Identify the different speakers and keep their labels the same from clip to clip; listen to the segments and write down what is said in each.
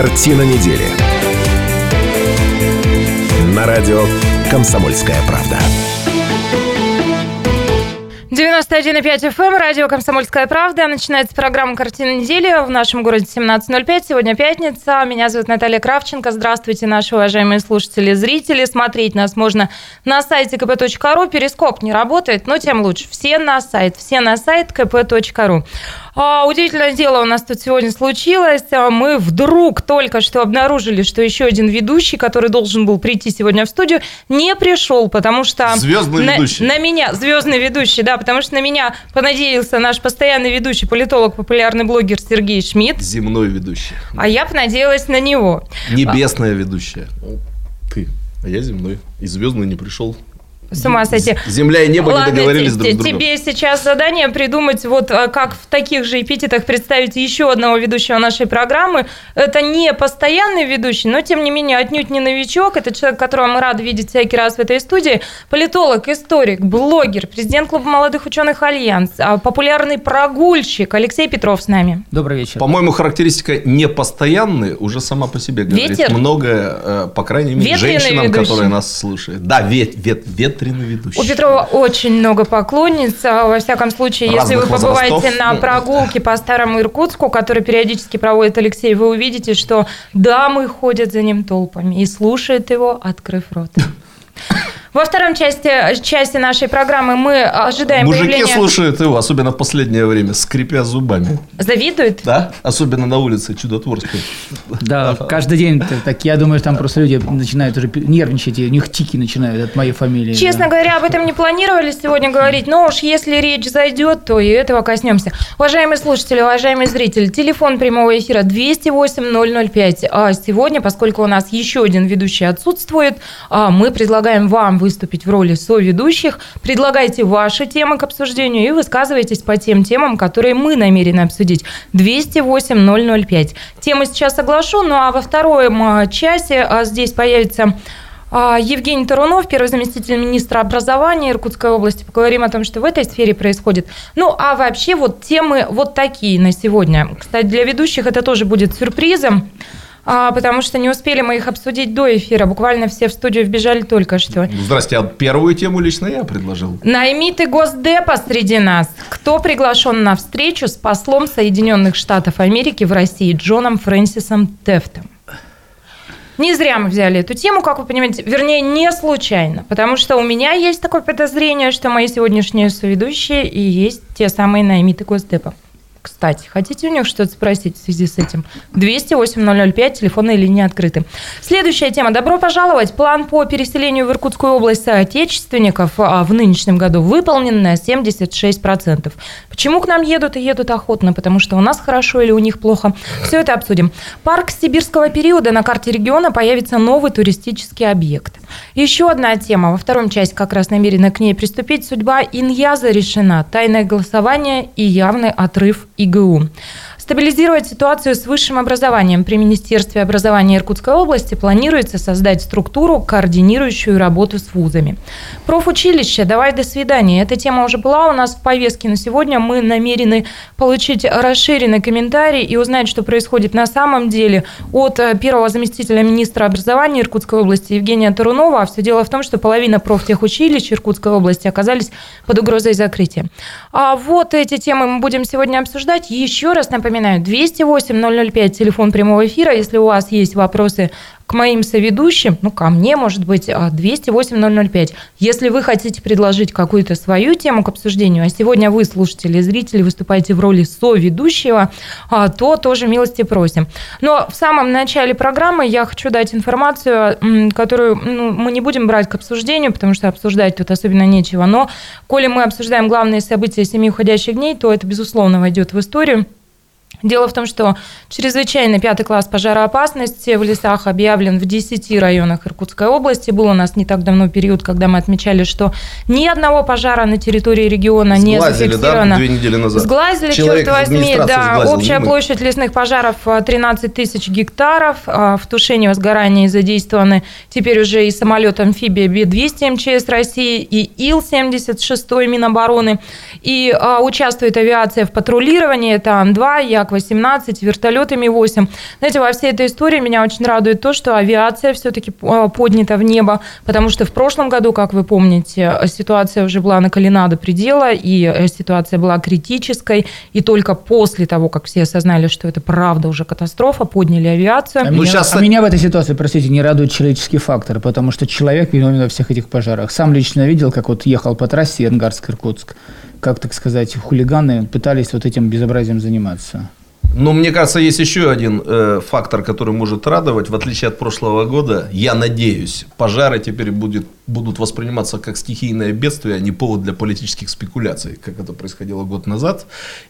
Speaker 1: Картина недели. На радио «Комсомольская правда».
Speaker 2: 91,5 FM, эм, радио «Комсомольская правда». Начинается программа «Картина недели» в нашем городе 17.05. Сегодня пятница. Меня зовут Наталья Кравченко. Здравствуйте, наши уважаемые слушатели, зрители. Смотреть нас можно на сайте kp.ru. Перископ не работает, но тем лучше. Все на сайт, все на сайт kp.ru. А, удивительное дело у нас тут сегодня случилось. А, мы вдруг только что обнаружили, что еще один ведущий, который должен был прийти сегодня в студию, не пришел, потому что...
Speaker 3: Звездный
Speaker 2: на,
Speaker 3: ведущий.
Speaker 2: На меня, звездный ведущий, да, потому что на меня понадеялся наш постоянный ведущий, политолог, популярный блогер Сергей Шмидт.
Speaker 3: Земной ведущий.
Speaker 2: А я понадеялась на него.
Speaker 3: Небесная ведущая. Ты. А я земной. И звездный не пришел.
Speaker 2: С ума сойти.
Speaker 3: Земля и небо
Speaker 2: Ладно,
Speaker 3: не договорились друг с другом.
Speaker 2: Тебе сейчас задание придумать, вот э, как в таких же эпитетах представить еще одного ведущего нашей программы. Это не постоянный ведущий, но тем не менее отнюдь не новичок. Это человек, которого мы рады видеть всякий раз в этой студии. Политолог, историк, блогер, президент клуба молодых ученых Альянс, а, популярный прогульщик Алексей Петров с нами.
Speaker 4: Добрый вечер.
Speaker 3: По-моему, характеристика непостоянный уже сама по себе говорит
Speaker 2: Ветер?
Speaker 3: многое, э, по крайней мере,
Speaker 2: Ветреный
Speaker 3: женщинам,
Speaker 2: ведущий.
Speaker 3: которые нас слушают. Да, вет, вет, ветреный ведущий.
Speaker 2: У Петрова очень много поклонниц. А, Во всяком случае, если вы побываете
Speaker 3: возрастов.
Speaker 2: на прогулке по старому Иркутску, который периодически проводит Алексей, вы увидите, что дамы ходят за ним толпами и слушают его, открыв рот. Во втором части, части нашей программы мы ожидаем
Speaker 3: Мужики
Speaker 2: появления...
Speaker 3: слушают его, особенно в последнее время, скрипя зубами.
Speaker 2: Завидуют?
Speaker 3: Да? Особенно на улице Чудотворской.
Speaker 4: Да, каждый день так, я думаю, там просто люди начинают уже нервничать, и у них тики начинают от моей фамилии.
Speaker 2: Честно
Speaker 4: да.
Speaker 2: говоря, об этом не планировали сегодня говорить, но уж если речь зайдет, то и этого коснемся. Уважаемые слушатели, уважаемые зрители, телефон прямого эфира 208-005. А сегодня, поскольку у нас еще один ведущий отсутствует, а, мы предлагаем вам выступить в роли соведущих. Предлагайте ваши темы к обсуждению и высказывайтесь по тем темам, которые мы намерены обсудить. 208-005. Тему сейчас оглашу, ну а во втором а, часе а, здесь появится а, Евгений Тарунов, первый заместитель министра образования Иркутской области. Поговорим о том, что в этой сфере происходит. Ну, а вообще вот темы вот такие на сегодня. Кстати, для ведущих это тоже будет сюрпризом, потому что не успели мы их обсудить до эфира. Буквально все в студию вбежали только что.
Speaker 3: Здрасте, а первую тему лично я предложил.
Speaker 2: Наймиты Госдепа среди нас. Кто приглашен на встречу с послом Соединенных Штатов Америки в России Джоном Фрэнсисом Тефтом? Не зря мы взяли эту тему, как вы понимаете, вернее, не случайно, потому что у меня есть такое подозрение, что мои сегодняшние соведущие и есть те самые наймиты Госдепа. Кстати, хотите у них что-то спросить в связи с этим? 208-005, телефонные линии открыты. Следующая тема. Добро пожаловать. План по переселению в Иркутскую область соотечественников а, в нынешнем году выполнен на 76%. Почему к нам едут и едут охотно? Потому что у нас хорошо или у них плохо? Все это обсудим. Парк сибирского периода на карте региона появится новый туристический объект. Еще одна тема. Во втором части как раз намерена к ней приступить. Судьба Иньяза решена. Тайное голосование и явный отрыв ИГУ. Стабилизировать ситуацию с высшим образованием при Министерстве образования Иркутской области планируется создать структуру, координирующую работу с вузами. Профучилище, давай до свидания. Эта тема уже была у нас в повестке, но сегодня мы намерены получить расширенный комментарий и узнать, что происходит на самом деле от э, первого заместителя министра образования Иркутской области Евгения Тарунова. Все дело в том, что половина профтехучилищ Иркутской области оказались под угрозой закрытия. А вот эти темы мы будем сегодня обсуждать. Еще раз напоминаю, 208-005, телефон прямого эфира. Если у вас есть вопросы к моим соведущим, ну, ко мне, может быть, а, 208-005. Если вы хотите предложить какую-то свою тему к обсуждению, а сегодня вы, слушатели и зрители, выступаете в роли соведущего, а, то тоже милости просим. Но в самом начале программы я хочу дать информацию, которую ну, мы не будем брать к обсуждению, потому что обсуждать тут особенно нечего. Но, коли мы обсуждаем главные события семи уходящих дней, то это, безусловно, войдет в историю. Дело в том, что чрезвычайный пятый класс пожароопасности в лесах объявлен в 10 районах Иркутской области. Был у нас не так давно период, когда мы отмечали, что ни одного пожара на территории региона не
Speaker 3: Сглазили,
Speaker 2: зафиксировано.
Speaker 3: да, две недели назад.
Speaker 2: Сглазили,
Speaker 3: Человек
Speaker 2: черт возьми, да.
Speaker 3: сглазил,
Speaker 2: Общая
Speaker 3: не
Speaker 2: площадь лесных пожаров а, 13 тысяч гектаров. А, В тушении возгорания задействованы теперь уже и самолет-амфибия Би-200 МЧС России, и Ил-76 Минобороны. И а, участвует авиация в патрулировании. Это Ан-2, Як Як-18, вертолеты Ми-8. Знаете, во всей этой истории меня очень радует то, что авиация все-таки поднята в небо, потому что в прошлом году, как вы помните, ситуация уже была накалена до предела, и э, ситуация была критической, и только после того, как все осознали, что это правда уже катастрофа, подняли авиацию.
Speaker 4: А, ну, меня, сейчас... а меня в этой ситуации, простите, не радует человеческий фактор, потому что человек виновен во всех этих пожарах. Сам лично видел, как вот ехал по трассе Энгарск-Иркутск, как, так сказать, хулиганы пытались вот этим безобразием заниматься.
Speaker 3: Но мне кажется, есть еще один э, фактор, который может радовать. В отличие от прошлого года, я надеюсь, пожары теперь будет, будут восприниматься как стихийное бедствие, а не повод для политических спекуляций, как это происходило год назад.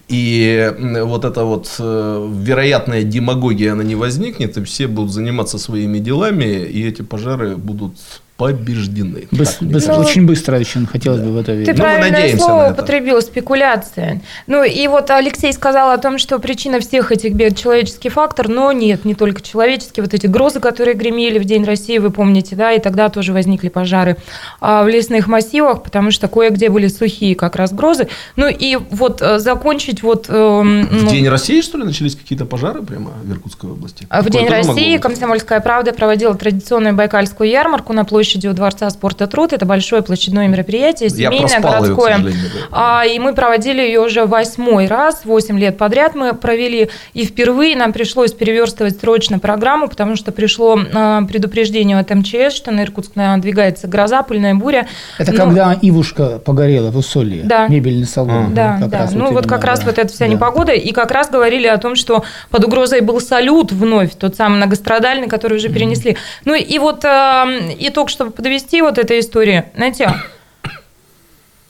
Speaker 3: И вот эта вот э, вероятная демагогия, она не возникнет, и все будут заниматься своими делами, и эти пожары будут побеждены.
Speaker 4: Быс, быс, ну, очень быстро очень хотелось да. бы в это верить.
Speaker 2: Ты ну, правильное слово употребил, спекуляция. Ну и вот Алексей сказал о том, что причина всех этих бед человеческий фактор, но нет, не только человеческий. Вот эти грозы, которые гремели в День России, вы помните, да, и тогда тоже возникли пожары а, в лесных массивах, потому что кое-где были сухие как раз грозы. Ну и вот э, закончить вот... Э,
Speaker 3: в ну, День России, что ли, начались какие-то пожары прямо в Иркутской области?
Speaker 2: В Какое День России «Комсомольская правда» проводила традиционную байкальскую ярмарку на площади площади у Дворца спорта «Труд». Это большое площадное мероприятие, семейное, городское. Ее, а, и мы проводили ее уже восьмой раз, восемь лет подряд мы провели. И впервые нам пришлось переверстывать срочно программу, потому что пришло а, предупреждение от МЧС, что на Иркутск надвигается гроза, пыльная буря.
Speaker 4: Это Но... когда Ивушка погорела в Усолье,
Speaker 2: да.
Speaker 4: мебельный салон.
Speaker 2: Да, как да. ну вот, вот как да. раз вот эта вся да. непогода. И как раз говорили о том, что под угрозой был салют вновь, тот самый многострадальный, который уже перенесли. Mm-hmm. Ну и вот э, итог, что чтобы подвести вот этой истории, знаете,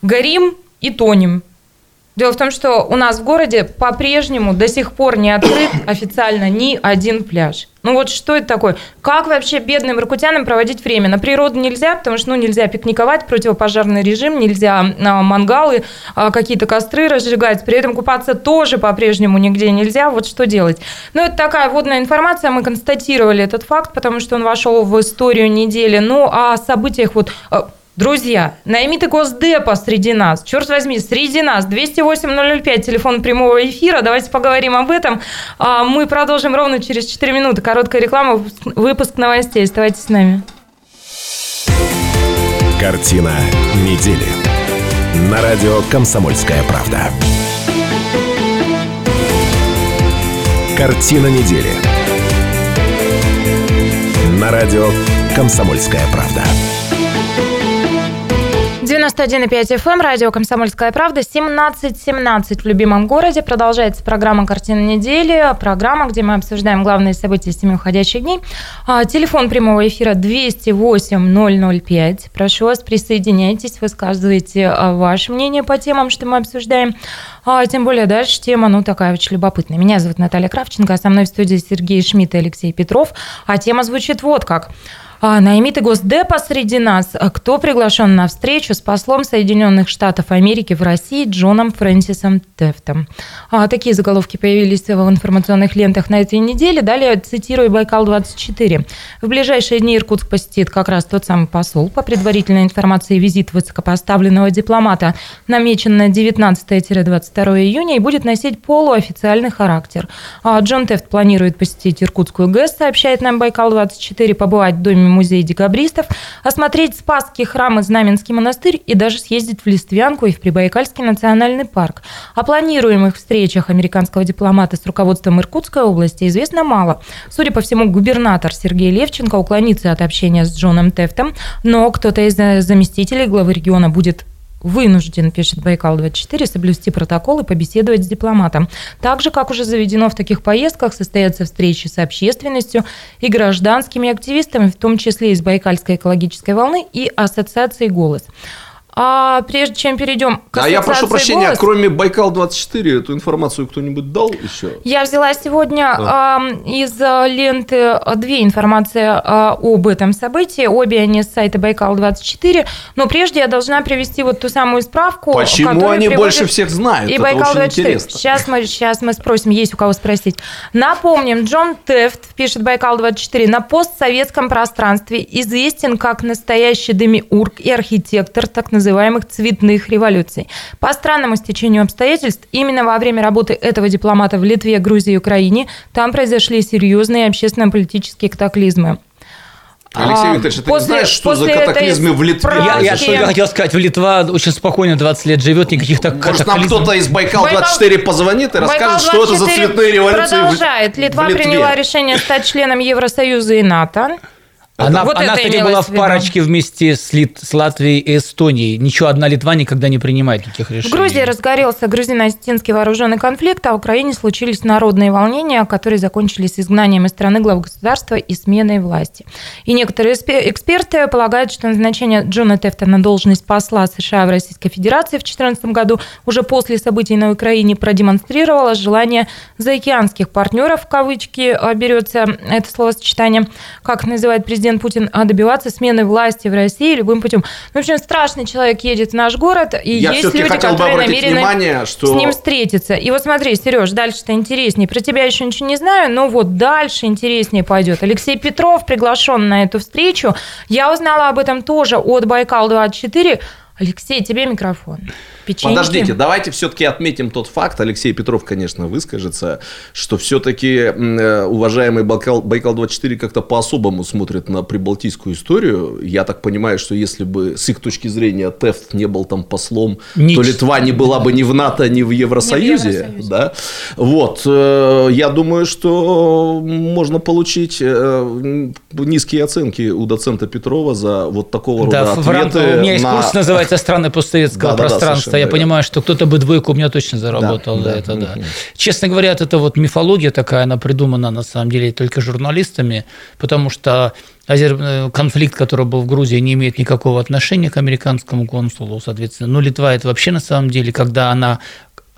Speaker 2: горим и тонем. Дело в том, что у нас в городе по-прежнему до сих пор не открыт официально ни один пляж. Ну вот что это такое? Как вообще бедным иркутянам проводить время? На природу нельзя, потому что ну, нельзя пикниковать, противопожарный режим, нельзя а, мангалы, а, какие-то костры разжигать. При этом купаться тоже по-прежнему нигде нельзя. Вот что делать? Ну, это такая вводная информация. Мы констатировали этот факт, потому что он вошел в историю недели. Ну, о событиях вот а, Друзья, наймиты Госдепа среди нас. Черт возьми, среди нас. 208-005, телефон прямого эфира. Давайте поговорим об этом. А, мы продолжим ровно через 4 минуты. Короткая реклама, выпуск новостей. Оставайтесь с нами.
Speaker 1: Картина недели. На радио «Комсомольская правда». Картина недели. На радио «Комсомольская правда».
Speaker 2: 91,5 FM, радио «Комсомольская правда», 17.17 в любимом городе. Продолжается программа «Картина недели», программа, где мы обсуждаем главные события семи уходящих дней. А, телефон прямого эфира 208-005. Прошу вас, присоединяйтесь, высказывайте а, ваше мнение по темам, что мы обсуждаем. А, тем более дальше тема, ну, такая очень любопытная. Меня зовут Наталья Кравченко, а со мной в студии Сергей Шмидт и Алексей Петров. А тема звучит вот как – Наймиты Госдепа среди нас. А кто приглашен на встречу с послом Соединенных Штатов Америки в России Джоном Фрэнсисом Тефтом? А, такие заголовки появились в информационных лентах на этой неделе. Далее цитирую Байкал-24. В ближайшие дни Иркутск посетит как раз тот самый посол. По предварительной информации, визит высокопоставленного дипломата намечен на 19-22 июня и будет носить полуофициальный характер. А, Джон Тефт планирует посетить Иркутскую ГЭС, сообщает нам Байкал-24, побывать в Доме музей декабристов, осмотреть Спасский храм и Знаменский монастырь и даже съездить в Листвянку и в Прибайкальский национальный парк. О планируемых встречах американского дипломата с руководством Иркутской области известно мало. Судя по всему, губернатор Сергей Левченко уклонится от общения с Джоном Тефтом, но кто-то из заместителей главы региона будет вынужден, пишет Байкал-24, соблюсти протокол и побеседовать с дипломатом. Так же, как уже заведено в таких поездках, состоятся встречи с общественностью и гражданскими активистами, в том числе из Байкальской экологической волны и Ассоциации «Голос». А прежде чем перейдем
Speaker 3: к А я прошу прощения, голос, кроме Байкал-24, эту информацию кто-нибудь дал еще?
Speaker 2: Я взяла сегодня а. э, из ленты две информации э, об этом событии. Обе они с сайта Байкал-24. Но прежде я должна привести вот ту самую справку.
Speaker 3: Почему они больше всех знают?
Speaker 2: И Байкал-24. Сейчас мы, сейчас мы спросим, есть у кого спросить. Напомним, Джон Тефт, пишет Байкал-24, на постсоветском пространстве известен как настоящий демиург и архитектор, так называемый называемых цветных революций. По странному стечению обстоятельств, именно во время работы этого дипломата в Литве, Грузии и Украине там произошли серьезные общественно-политические катаклизмы.
Speaker 3: Алексей
Speaker 2: А,
Speaker 3: Викторович, ты
Speaker 2: после-
Speaker 3: не знаешь, что за катаклизмы в Литве?
Speaker 5: Я, я
Speaker 3: произошли?
Speaker 5: только хотел сказать, в Литва очень спокойно 20 лет живет, никаких так
Speaker 3: Может, нам
Speaker 5: катаклизмов.
Speaker 3: кто-то из Байкал-24 позвонит и расскажет, что это за
Speaker 2: Байкал-24
Speaker 3: цветные революции в-
Speaker 2: Продолжает. Литва
Speaker 3: в Литве?
Speaker 2: приняла решение стать членом Евросоюза и НАТО.
Speaker 5: Она,
Speaker 2: Вот
Speaker 5: она кстати, была
Speaker 2: в
Speaker 5: парочке вместе с, Лит- с Латвией и Эстонией. Ничего, одна Литва никогда не принимает таких решений.
Speaker 2: В Грузии разгорелся грузино-осетинский вооруженный конфликт, а в Украине случились народные волнения, которые закончились изгнанием из страны глав государства и сменой власти. И некоторые эксперты полагают, что назначение Джона Тефта на должность посла США в Российской Федерации в 2014 году уже после событий на Украине продемонстрировало желание заокеанских партнеров, в кавычки берется это словосочетание, как называет президент Путин, а добиваться смены власти в России любым путем. В общем, страшный человек едет в наш город, и
Speaker 3: Я
Speaker 2: есть люди,
Speaker 3: хотел бы
Speaker 2: которые
Speaker 3: обратить
Speaker 2: намерены
Speaker 3: внимание, что...
Speaker 2: с ним встретиться. И вот смотри, Сереж, дальше-то интереснее. Про тебя еще ничего не знаю, но вот дальше интереснее пойдет. Алексей Петров приглашен на эту встречу. Я узнала об этом тоже от Байкал-24. Алексей, тебе микрофон. Печеньки.
Speaker 3: Подождите, давайте все-таки отметим тот факт, Алексей Петров, конечно, выскажется, что все-таки уважаемый Байкал, Байкал-24 как-то по-особому смотрит на прибалтийскую историю. Я так понимаю, что если бы с их точки зрения Тефт не был там послом,
Speaker 5: Нич-
Speaker 3: то Литва не была бы ни в НАТО, ни в Евросоюзе.
Speaker 2: Евросоюзе.
Speaker 3: Да? Вот, э, я думаю, что можно получить э, низкие оценки у доцента Петрова за вот такого
Speaker 5: Да,
Speaker 3: рода
Speaker 5: в рамках,
Speaker 3: ответы
Speaker 5: у меня есть
Speaker 3: на-
Speaker 5: курс, называется «Страны постсоветского пространства». Я понимаю, что кто-то бы двойку у меня точно заработал
Speaker 3: Да,
Speaker 5: за
Speaker 3: да,
Speaker 5: это, да. Честно говоря, эта вот мифология такая, она придумана на самом деле только журналистами, потому что э, конфликт, который был в Грузии, не имеет никакого отношения к американскому консулу, соответственно. Но Литва это вообще на самом деле, когда она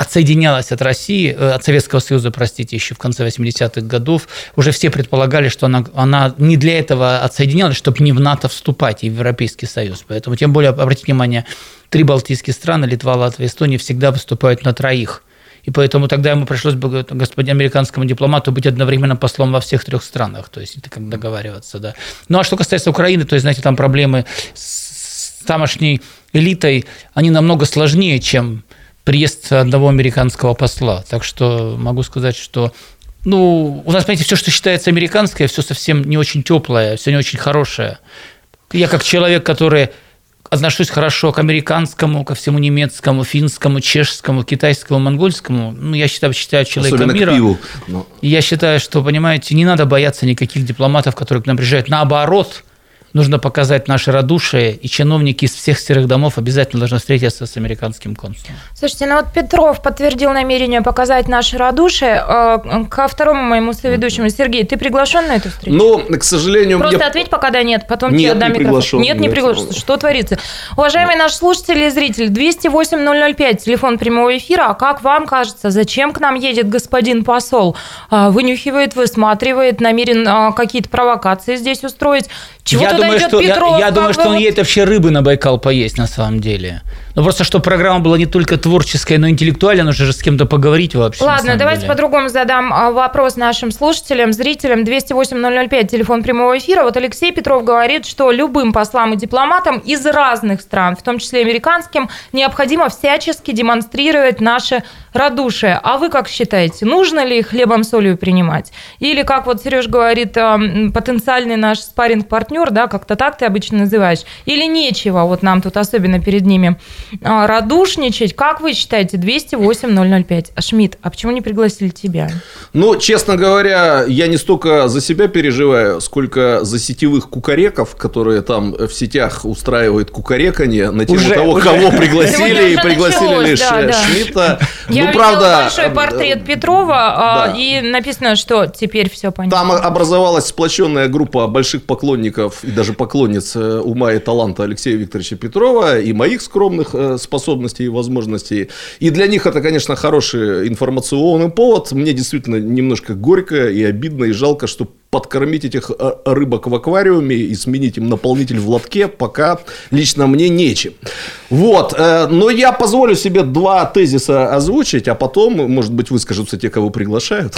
Speaker 5: отсоединялась от России, э, от Советского Союза, простите, еще в конце 80-х годов, уже все предполагали, что она, она не для этого отсоединялась, чтобы не в НАТО вступать и в Европейский Союз. Поэтому, тем более, обратите внимание, три балтийские страны, Литва, Латвия, Эстония, всегда выступают на троих. И поэтому тогда ему пришлось бы господину американскому дипломату быть одновременно послом во всех трех странах, то есть это как договариваться, да. Ну а что касается Украины, то есть, знаете, там проблемы с тамошней элитой, они намного сложнее, чем приезд одного американского посла. Так что могу сказать, что ну, у нас, понимаете, все, что считается американское, все совсем не очень теплое, все не очень хорошее. Я как человек, который отношусь хорошо к американскому, ко всему немецкому, финскому, чешскому, китайскому, монгольскому. Ну, я считаю, считаю человеком
Speaker 3: Особенно
Speaker 5: мира.
Speaker 3: к пиву.
Speaker 5: И я считаю, что, понимаете, не надо бояться никаких дипломатов, которые к нам приезжают. Наоборот, нужно показать наше радушие, и чиновники из всех серых домов обязательно должны встретиться с американским консулом.
Speaker 2: Слушайте, ну вот Петров подтвердил намерение показать наше радушие. Э, Ко второму моему соведущему, Сергей, ты приглашен на эту встречу?
Speaker 3: Но, к сожалению,
Speaker 2: Просто
Speaker 3: мне-
Speaker 2: ответь пока да нет, потом
Speaker 3: Нет,
Speaker 2: тебе отдам
Speaker 3: не
Speaker 2: микрофон.
Speaker 3: приглашен,
Speaker 2: Нет, не
Speaker 3: нет.
Speaker 2: приглашен. Что творится? Уважаемые наши слушатели и зрители, 208-005, телефон прямого эфира. А как вам кажется, зачем к нам едет господин посол? А, Вынюхивает, высматривает, намерен а, какие-то провокации здесь устроить? Чего
Speaker 5: я
Speaker 2: туда
Speaker 5: думаю, что, я-
Speaker 2: Петров?
Speaker 5: я,
Speaker 2: Как
Speaker 5: думаю, что он едет вообще рыбы на Байкал поесть на самом деле. Ну просто, чтобы программа была не только творческая, но и интеллектуальная, нужно же с кем-то поговорить вообще.
Speaker 2: Ладно, давайте по-другому задам а, вопрос нашим слушателям, зрителям. 208-005, телефон прямого эфира. Вот Алексей Петров говорит, что любым послам и дипломатам из разных стран, в том числе американским, необходимо всячески демонстрировать наше радушие. А вы как считаете, нужно ли хлебом солью принимать? Или, как вот Сереж говорит, а, потенциальный наш спарринг-партнер, да, как-то так ты обычно называешь, или нечего вот нам тут особенно перед ними радушничать? Как вы считаете, 208-005? А, Шмидт, а почему не пригласили тебя?
Speaker 3: Ну, честно говоря, я не столько за себя переживаю, сколько за сетевых кукареков, которые там в сетях устраивают кукареканье на тему
Speaker 5: Уже,
Speaker 3: того,
Speaker 5: уже.
Speaker 3: кого пригласили и пригласили
Speaker 2: началось,
Speaker 3: лишь
Speaker 2: да,
Speaker 3: э,
Speaker 2: да.
Speaker 3: Шмидта.
Speaker 2: Я
Speaker 3: ну, правда,
Speaker 2: большой
Speaker 3: э,
Speaker 2: портрет Петрова, а,
Speaker 3: да.
Speaker 2: и написано, что теперь все понятно.
Speaker 3: Там образовалась сплоченная группа больших поклонников и даже поклонниц э, ума и таланта Алексея Викторовича Петрова и моих скромных э, способностей и возможностей. И для них это, конечно, хороший информационный повод. Мне действительно немножко горько и обидно и жалко, что подкормить этих э, рыбок в аквариуме и сменить им наполнитель в лотке пока лично мне нечем. Вот, э, но я позволю себе два тезиса озвучить, а потом, может быть, выскажутся те, кого приглашают.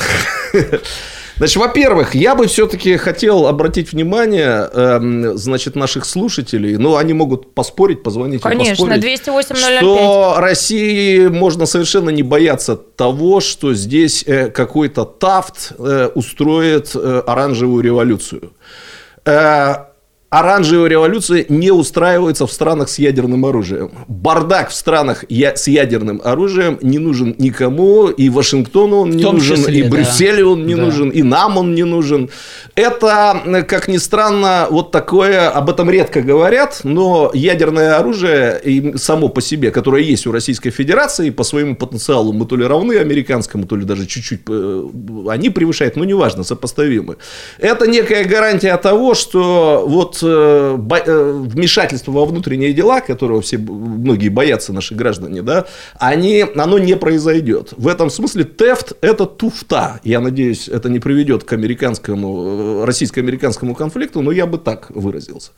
Speaker 3: Значит, во-первых, я бы все-таки хотел обратить внимание, эм, значит, наших слушателей, ну, они могут поспорить, позвонить и
Speaker 2: Конечно,
Speaker 3: поспорить,
Speaker 2: 208
Speaker 3: что России можно совершенно не бояться того, что здесь э, какой-то тафт э, устроит э, оранжевую революцию. Э, Оранжевая революция не устраивается в странах с ядерным оружием. Бардак в странах я- с ядерным оружием не нужен никому, и Вашингтону он не нужен,
Speaker 5: числе,
Speaker 3: и
Speaker 5: да.
Speaker 3: Брюсселю он не
Speaker 5: Да.
Speaker 3: нужен, и нам он не нужен. Это, как ни странно, вот такое, об этом редко говорят, но ядерное оружие и само по себе, которое есть у Российской Федерации, по своему потенциалу мы то ли равны американскому, то ли даже чуть-чуть э, они превышают, но неважно, сопоставимы. Это некая гарантия того, что вот вмешательство во внутренние дела, которого все многие боятся наши граждане, да, они, оно не произойдет. В этом смысле тефт – это туфта. Я надеюсь, это не приведет к американскому, э, российско-американскому конфликту, но я бы так выразился.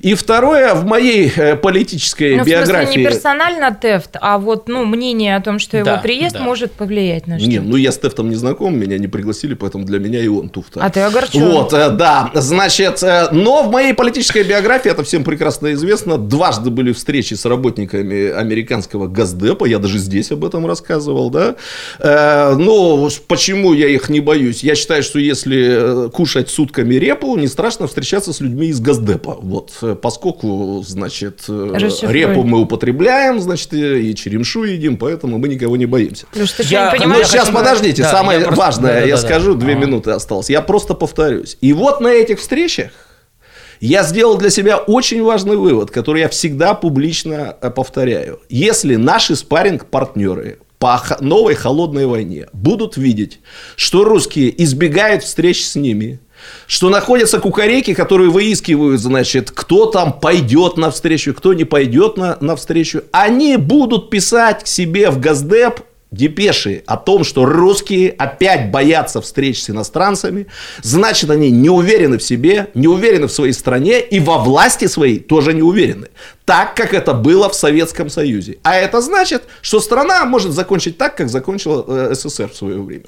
Speaker 3: И второе, в моей э, политической
Speaker 2: Ну, в смысле,
Speaker 3: биографии...
Speaker 2: не персонально Тефт, а вот ну, мнение о том, что его
Speaker 5: Да,
Speaker 2: приезд
Speaker 5: да.
Speaker 2: может повлиять на что
Speaker 3: Не, ну я с Тефтом не знаком, меня не пригласили, поэтому для меня и он туфта.
Speaker 2: А ты огорчен.
Speaker 3: Вот, э, да, значит, э, но в моей политической биографии, это всем прекрасно известно, дважды были встречи с работниками американского Газдепа, я даже здесь об этом рассказывал, да. Э, Но почему я их не боюсь? Я считаю, что если э, кушать сутками репу, не страшно встречаться с людьми из Газдепа. Вот, э, поскольку, значит, репу мы употребляем, значит, и черемшу едим, поэтому мы никого не боимся.
Speaker 2: Плюс ты
Speaker 5: Я-
Speaker 2: что, не
Speaker 3: Ну,
Speaker 2: понимаешь?
Speaker 3: сейчас
Speaker 2: почему-
Speaker 3: подождите,
Speaker 5: Да,
Speaker 3: самое
Speaker 5: я просто-
Speaker 3: важное, я
Speaker 5: да-да-да-да.
Speaker 3: скажу, две
Speaker 5: Ага.
Speaker 3: минуты осталось. Я просто повторюсь. И вот на этих встречах я сделал для себя очень важный вывод, который я всегда публично э, повторяю. Если наши спарринг-партнеры по новой холодной войне будут видеть, что русские избегают встреч с ними, что находятся кукареки, которые выискивают, значит, кто там пойдет навстречу, кто не пойдет на, навстречу, они будут писать к себе в Газдеп депеши о том, что русские опять боятся встреч с иностранцами, значит, они не уверены в себе, не уверены в своей стране и во власти своей тоже не уверены. Так, как это было в Советском Союзе. А это значит, что страна может закончить так, как закончила э, СССР в свое время.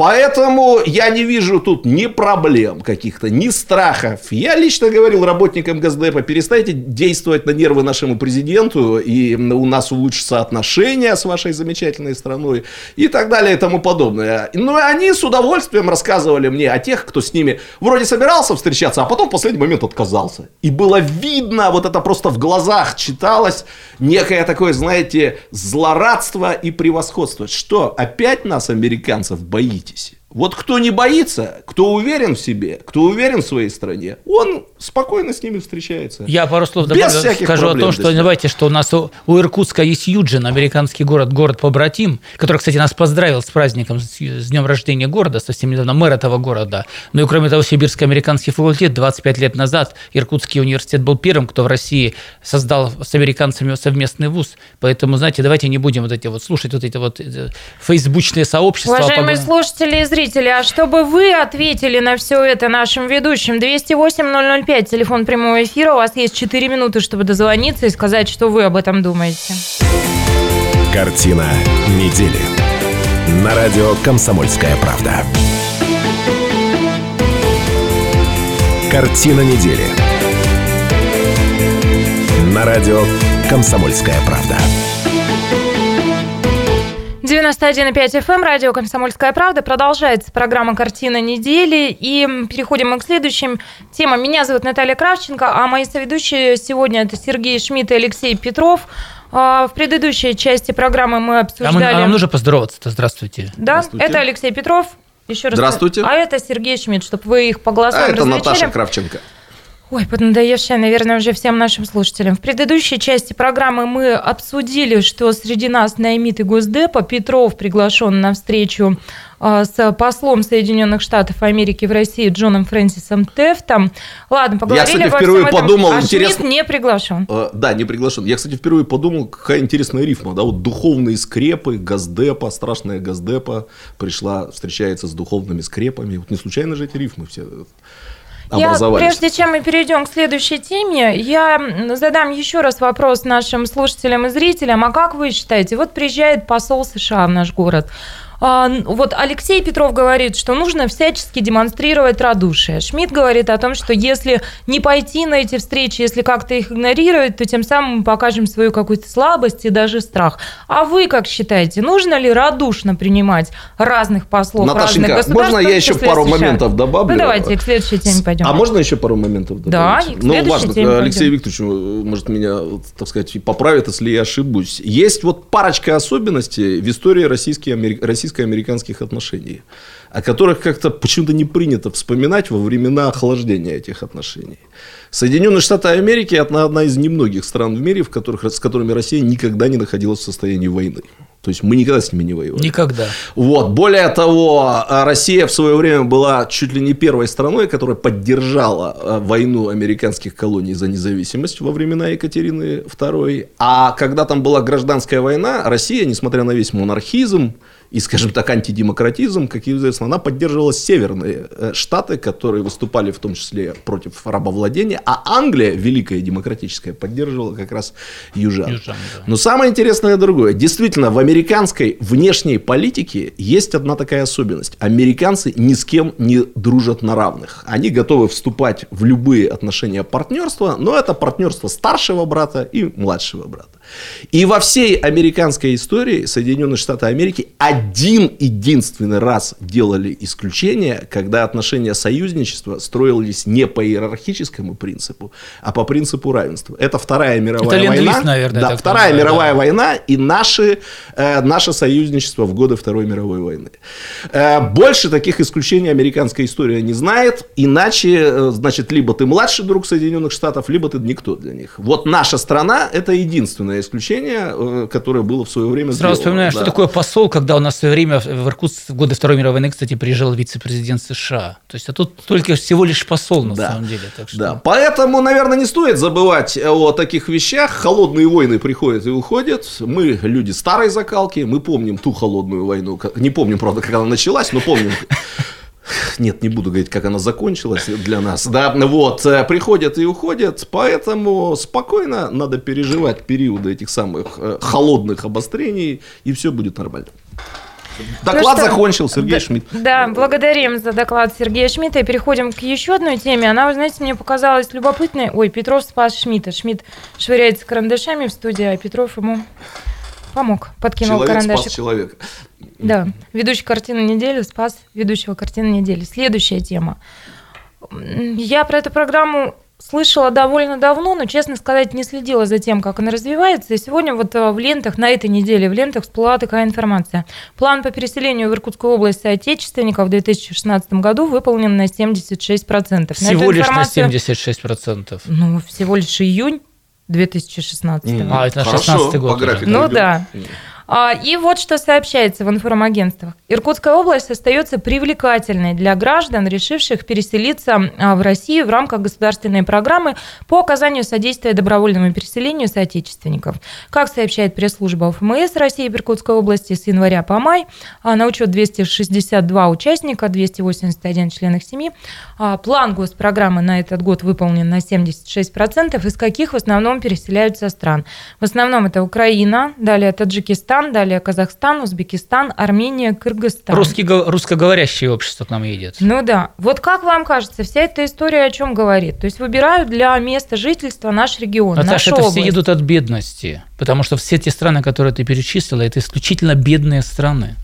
Speaker 3: Поэтому я не вижу тут ни проблем каких-то, ни страхов. Я лично говорил работникам Газдепа, перестайте действовать на нервы нашему президенту, и у нас улучшатся отношения с вашей замечательной страной, и так далее, и тому подобное. Но они с удовольствием рассказывали мне о тех, кто с ними вроде собирался встречаться, а потом в последний момент отказался. И было видно, вот это просто в глазах читалось, некое такое, знаете, злорадство и превосходство. Что, опять нас, американцев, боитесь? Бойтесь вот кто не боится, кто уверен в себе, кто уверен в своей стране, он спокойно с ними встречается.
Speaker 5: Я пару слов добавлю, скажу о том, что давайте, что у нас у, у Иркутска есть Юджин, американский город, город побратим, который, кстати, нас поздравил с праздником, с, с днем рождения города, совсем недавно, мэр этого города. Ну и кроме того, Сибирско-американский факультет 25 лет назад, Иркутский университет был первым, кто в России создал с американцами совместный вуз. Поэтому, знаете, давайте не будем вот эти вот слушать вот эти вот э, фейсбучные сообщества.
Speaker 2: Уважаемые
Speaker 5: Пог-
Speaker 2: слушатели и зрители, а чтобы вы ответили на все это нашим ведущим, 208-005, телефон прямого эфира, у вас есть 4 минуты, чтобы дозвониться и сказать, что вы об этом думаете.
Speaker 1: Картина недели. На радио «Комсомольская правда». Картина недели. На радио «Комсомольская правда».
Speaker 2: 91,5 FM, эм, радио «Комсомольская правда». Продолжается программа «Картина недели». И переходим мы к следующим темам. Меня зовут Наталья Кравченко, а мои соведущие сегодня это Сергей Шмидт и Алексей Петров. А, В предыдущей части программы мы
Speaker 5: А,
Speaker 2: обсуждали...
Speaker 5: мы- а нам нужно поздороваться-то. Здравствуйте.
Speaker 2: Да,
Speaker 3: Здравствуйте.
Speaker 2: это Алексей Петров. Еще раз.
Speaker 3: Здравствуйте.
Speaker 2: А это Сергей Шмидт, чтобы вы их по голосам
Speaker 3: А это
Speaker 2: различили.
Speaker 3: Наташа Кравченко.
Speaker 2: Ой, поднадоевшая, наверное, уже всем нашим слушателям. В предыдущей части программы мы обсудили, что среди нас наймиты Госдепа Петров приглашен на встречу э, с послом Соединенных Штатов Америки в России Джоном Фрэнсисом Тефтом. Ладно, поговорили
Speaker 3: кстати,
Speaker 2: обо
Speaker 3: впервые
Speaker 2: всем этом.
Speaker 3: подумал,
Speaker 2: а
Speaker 3: интересно-
Speaker 2: Шмидт не приглашен.
Speaker 3: Э, Да, не приглашен. Я, кстати, впервые подумал, какая интересная рифма. Да, вот духовные скрепы, Газдепа, страшная Газдепа пришла, встречается с духовными скрепами. Вот не случайно же эти рифмы все
Speaker 2: Я,
Speaker 3: образовались.
Speaker 2: прежде чем мы перейдем к следующей теме, я задам еще раз вопрос нашим слушателям и зрителям. А как вы считаете, вот приезжает посол США в наш город, вот Алексей Петров говорит, что нужно всячески демонстрировать радушие. Шмидт говорит о том, что если не пойти на эти встречи, если как-то их игнорировать, то тем самым мы покажем свою какую-то слабость и даже страх. А вы как считаете, нужно ли радушно принимать разных послов разных
Speaker 3: Наташенька,
Speaker 2: государств?
Speaker 3: можно я еще пару
Speaker 2: США?
Speaker 3: моментов добавлю?
Speaker 2: Ну, давайте к следующей теме пойдем.
Speaker 3: А можно еще пару моментов
Speaker 2: Да,
Speaker 3: добавить?
Speaker 2: к
Speaker 3: Ну, важно,
Speaker 2: теме
Speaker 3: Алексей
Speaker 2: пойдем.
Speaker 3: Викторович, э, может, меня, так сказать, поправит, если я ошибусь. Есть вот парочка особенностей в истории российско-амери- российско-американских отношений, о которых как-то почему-то не принято вспоминать во времена охлаждения этих отношений. Соединенные Штаты Америки – это одна из немногих стран в мире, в которых, с которыми Россия никогда не находилась в состоянии войны. То есть мы никогда с ними не воевали.
Speaker 5: Никогда.
Speaker 3: Вот. Более того, а, Россия в свое время была чуть ли не первой страной, которая поддержала а, войну американских колоний за независимость во времена Екатерины II. А когда там была гражданская война, Россия, несмотря на весь монархизм и, скажем так, антидемократизм, как известно, она поддерживала северные э, штаты, которые выступали в том числе против рабовладения, а Англия, великая демократическая, поддерживала как раз южан.
Speaker 5: Южан, да.
Speaker 3: Но самое интересное другое. Действительно, в американской внешней политике есть одна такая особенность. Американцы ни с кем не дружат на равных. Они готовы вступать в любые отношения партнерства, но это партнерство старшего брата и младшего брата. И во всей американской истории Соединенные Штаты Америки один единственный раз делали исключение, когда отношения союзничества строились не по иерархическому принципу, а по принципу равенства. Это Вторая мировая
Speaker 5: Ленд-лиз,
Speaker 3: война.
Speaker 5: наверное,
Speaker 3: да, Вторая
Speaker 5: называют,
Speaker 3: мировая
Speaker 5: да.
Speaker 3: война и наши, э, наше союзничество в годы Второй мировой войны. Э, больше таких исключений американская история не знает, иначе, э, значит, либо ты младший друг Соединенных Штатов, либо ты никто для них. Вот наша страна – это единственное исключение, э, которое было в свое время
Speaker 5: Сразу
Speaker 3: сделано.
Speaker 5: вспоминаю, что
Speaker 3: Да.
Speaker 5: такое посол, когда у нас в свое время в Иркутск в годы Второй мировой войны, кстати, приезжал вице-президент США. То есть, а тут только всего лишь посол на
Speaker 3: Да.
Speaker 5: самом деле. Так что...
Speaker 3: Да, поэтому, наверное, не стоит забывать о таких вещах. Холодные войны приходят и уходят. Мы люди старой закалки, мы помним ту холодную войну. Не помним, правда, как она началась, но помним. Нет, не буду говорить, как она закончилась для нас. Да, вот, э, приходят и уходят, поэтому спокойно надо переживать периоды этих самых э, холодных обострений, и все будет нормально. Доклад
Speaker 2: Ну что,
Speaker 3: закончил, Сергей
Speaker 2: да,
Speaker 3: Шмидт.
Speaker 2: Да, благодарим за доклад Сергея Шмидта. И переходим к еще одной теме. Она, вы знаете, мне показалась любопытной. Ой, Петров спас Шмидта. Шмидт швыряется карандашами в студии, а Петров ему помог, подкинул
Speaker 3: Человек
Speaker 2: карандашик.
Speaker 3: спас человека.
Speaker 2: Да, ведущий картины недели спас ведущего картины недели. Следующая тема. Я про эту программу слышала довольно давно, но, честно сказать, не следила за тем, как она развивается. И сегодня вот э, в лентах, на этой неделе в лентах всплыла такая информация. План по переселению в Иркутскую область соотечественников в 2016 году выполнен на 76%.
Speaker 5: Всего
Speaker 2: эту
Speaker 5: лишь на
Speaker 2: информацию-
Speaker 5: 76%.
Speaker 2: Ну, всего лишь июнь 2016
Speaker 3: Мгм.
Speaker 5: А, это на
Speaker 3: Хорошо,
Speaker 5: 16 год
Speaker 3: по
Speaker 5: уже.
Speaker 3: графику
Speaker 2: Ну
Speaker 3: идем.
Speaker 2: да. А, И вот что сообщается в информагентствах. Иркутская область остается привлекательной для граждан, решивших переселиться а, в Россию в рамках государственной программы по оказанию содействия добровольному переселению соотечественников. Как сообщает пресс-служба ФМС России в Иркутской области с января по май, а, на учет 262 участника, 281 член их семьи. План госпрограммы на этот год выполнен на 76%, из каких в основном переселяются стран. В основном это Украина, далее Таджикистан, далее Казахстан, Узбекистан, Армения, Кыргызстан.
Speaker 5: Русский, го- русскоговорящее общество к нам едет.
Speaker 2: Ну да. Вот как вам кажется, вся эта история о чем говорит? То есть выбирают для места жительства наш регион,
Speaker 5: Наташа,
Speaker 2: нашу
Speaker 5: это
Speaker 2: область.
Speaker 5: все едут от бедности, потому что все те страны, которые ты перечислила, это исключительно бедные страны.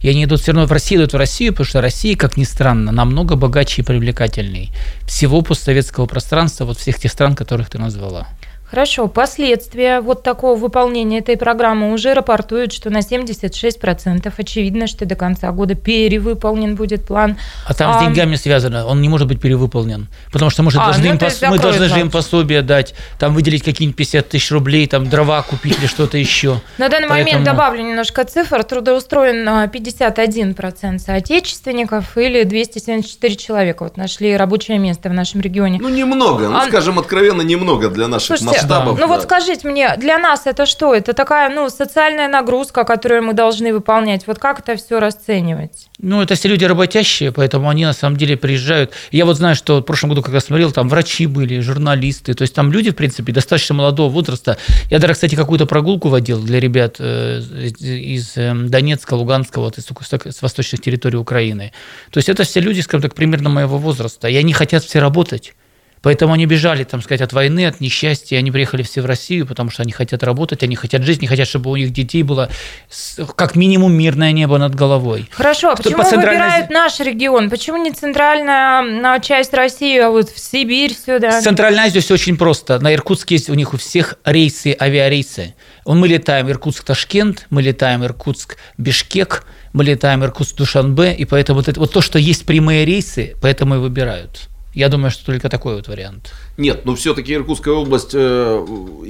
Speaker 5: И они идут все равно в Россию, идут в Россию, потому что Россия, как ни странно, намного богаче и привлекательней всего постсоветского пространства, вот всех тех стран, которых ты назвала.
Speaker 2: Хорошо, последствия вот такого выполнения этой программы уже рапортуют, что на 76% очевидно, что до конца года перевыполнен будет план.
Speaker 5: А там
Speaker 2: А,
Speaker 5: с деньгами связано, он не может быть перевыполнен. Потому что мы же
Speaker 2: А,
Speaker 5: должны,
Speaker 2: ну,
Speaker 5: им, пос- мы должны же им пособие дать, там выделить какие-нибудь 50 тысяч рублей, там дрова купить или что-то еще.
Speaker 2: На данный момент
Speaker 5: Поэтому-
Speaker 2: добавлю немножко цифр. Трудоустроен а, 51% соотечественников или 274 человека. Вот нашли рабочее место в нашем регионе.
Speaker 3: Ну, немного, ну,
Speaker 2: А-
Speaker 3: скажем откровенно, немного для наших
Speaker 2: Слушайте,
Speaker 3: масштабов.
Speaker 2: Ну вот
Speaker 3: да.
Speaker 2: скажите мне, для нас это что? Это такая, ну, социальная нагрузка, которую мы должны выполнять. Вот как это все расценивать?
Speaker 5: Ну, это все люди работящие, поэтому они на самом деле приезжают. Я вот знаю, что в прошлом году, когда смотрел, там врачи были, журналисты, то есть там люди, в принципе, достаточно молодого возраста. Я даже, кстати, какую-то прогулку водил для ребят э, из э, Донецка, Луганска, вот из с восточных территорий Украины. То есть это все люди, скажем так, примерно моего возраста, и они хотят все работать. Поэтому они бежали, там сказать, от войны, от несчастья. Они приехали все в Россию, потому что они хотят работать, они хотят жить, не хотят, чтобы у них детей было как минимум мирное небо над головой.
Speaker 2: Хорошо, а почему по центральной... выбирают наш регион? Почему не центральная часть России, а вот в Сибирь сюда?
Speaker 5: С Центральной Азии все очень просто. На Иркутске есть у них у всех рейсы, авиарейсы. Мы летаем Иркутск-Ташкент, мы летаем Иркутск-Бишкек, мы летаем Иркутск-Душанбе, и поэтому вот, это, вот то, что есть прямые рейсы, поэтому и выбирают. Я думаю, что только такой вот вариант.
Speaker 3: Нет, но все-таки Иркутская область, э,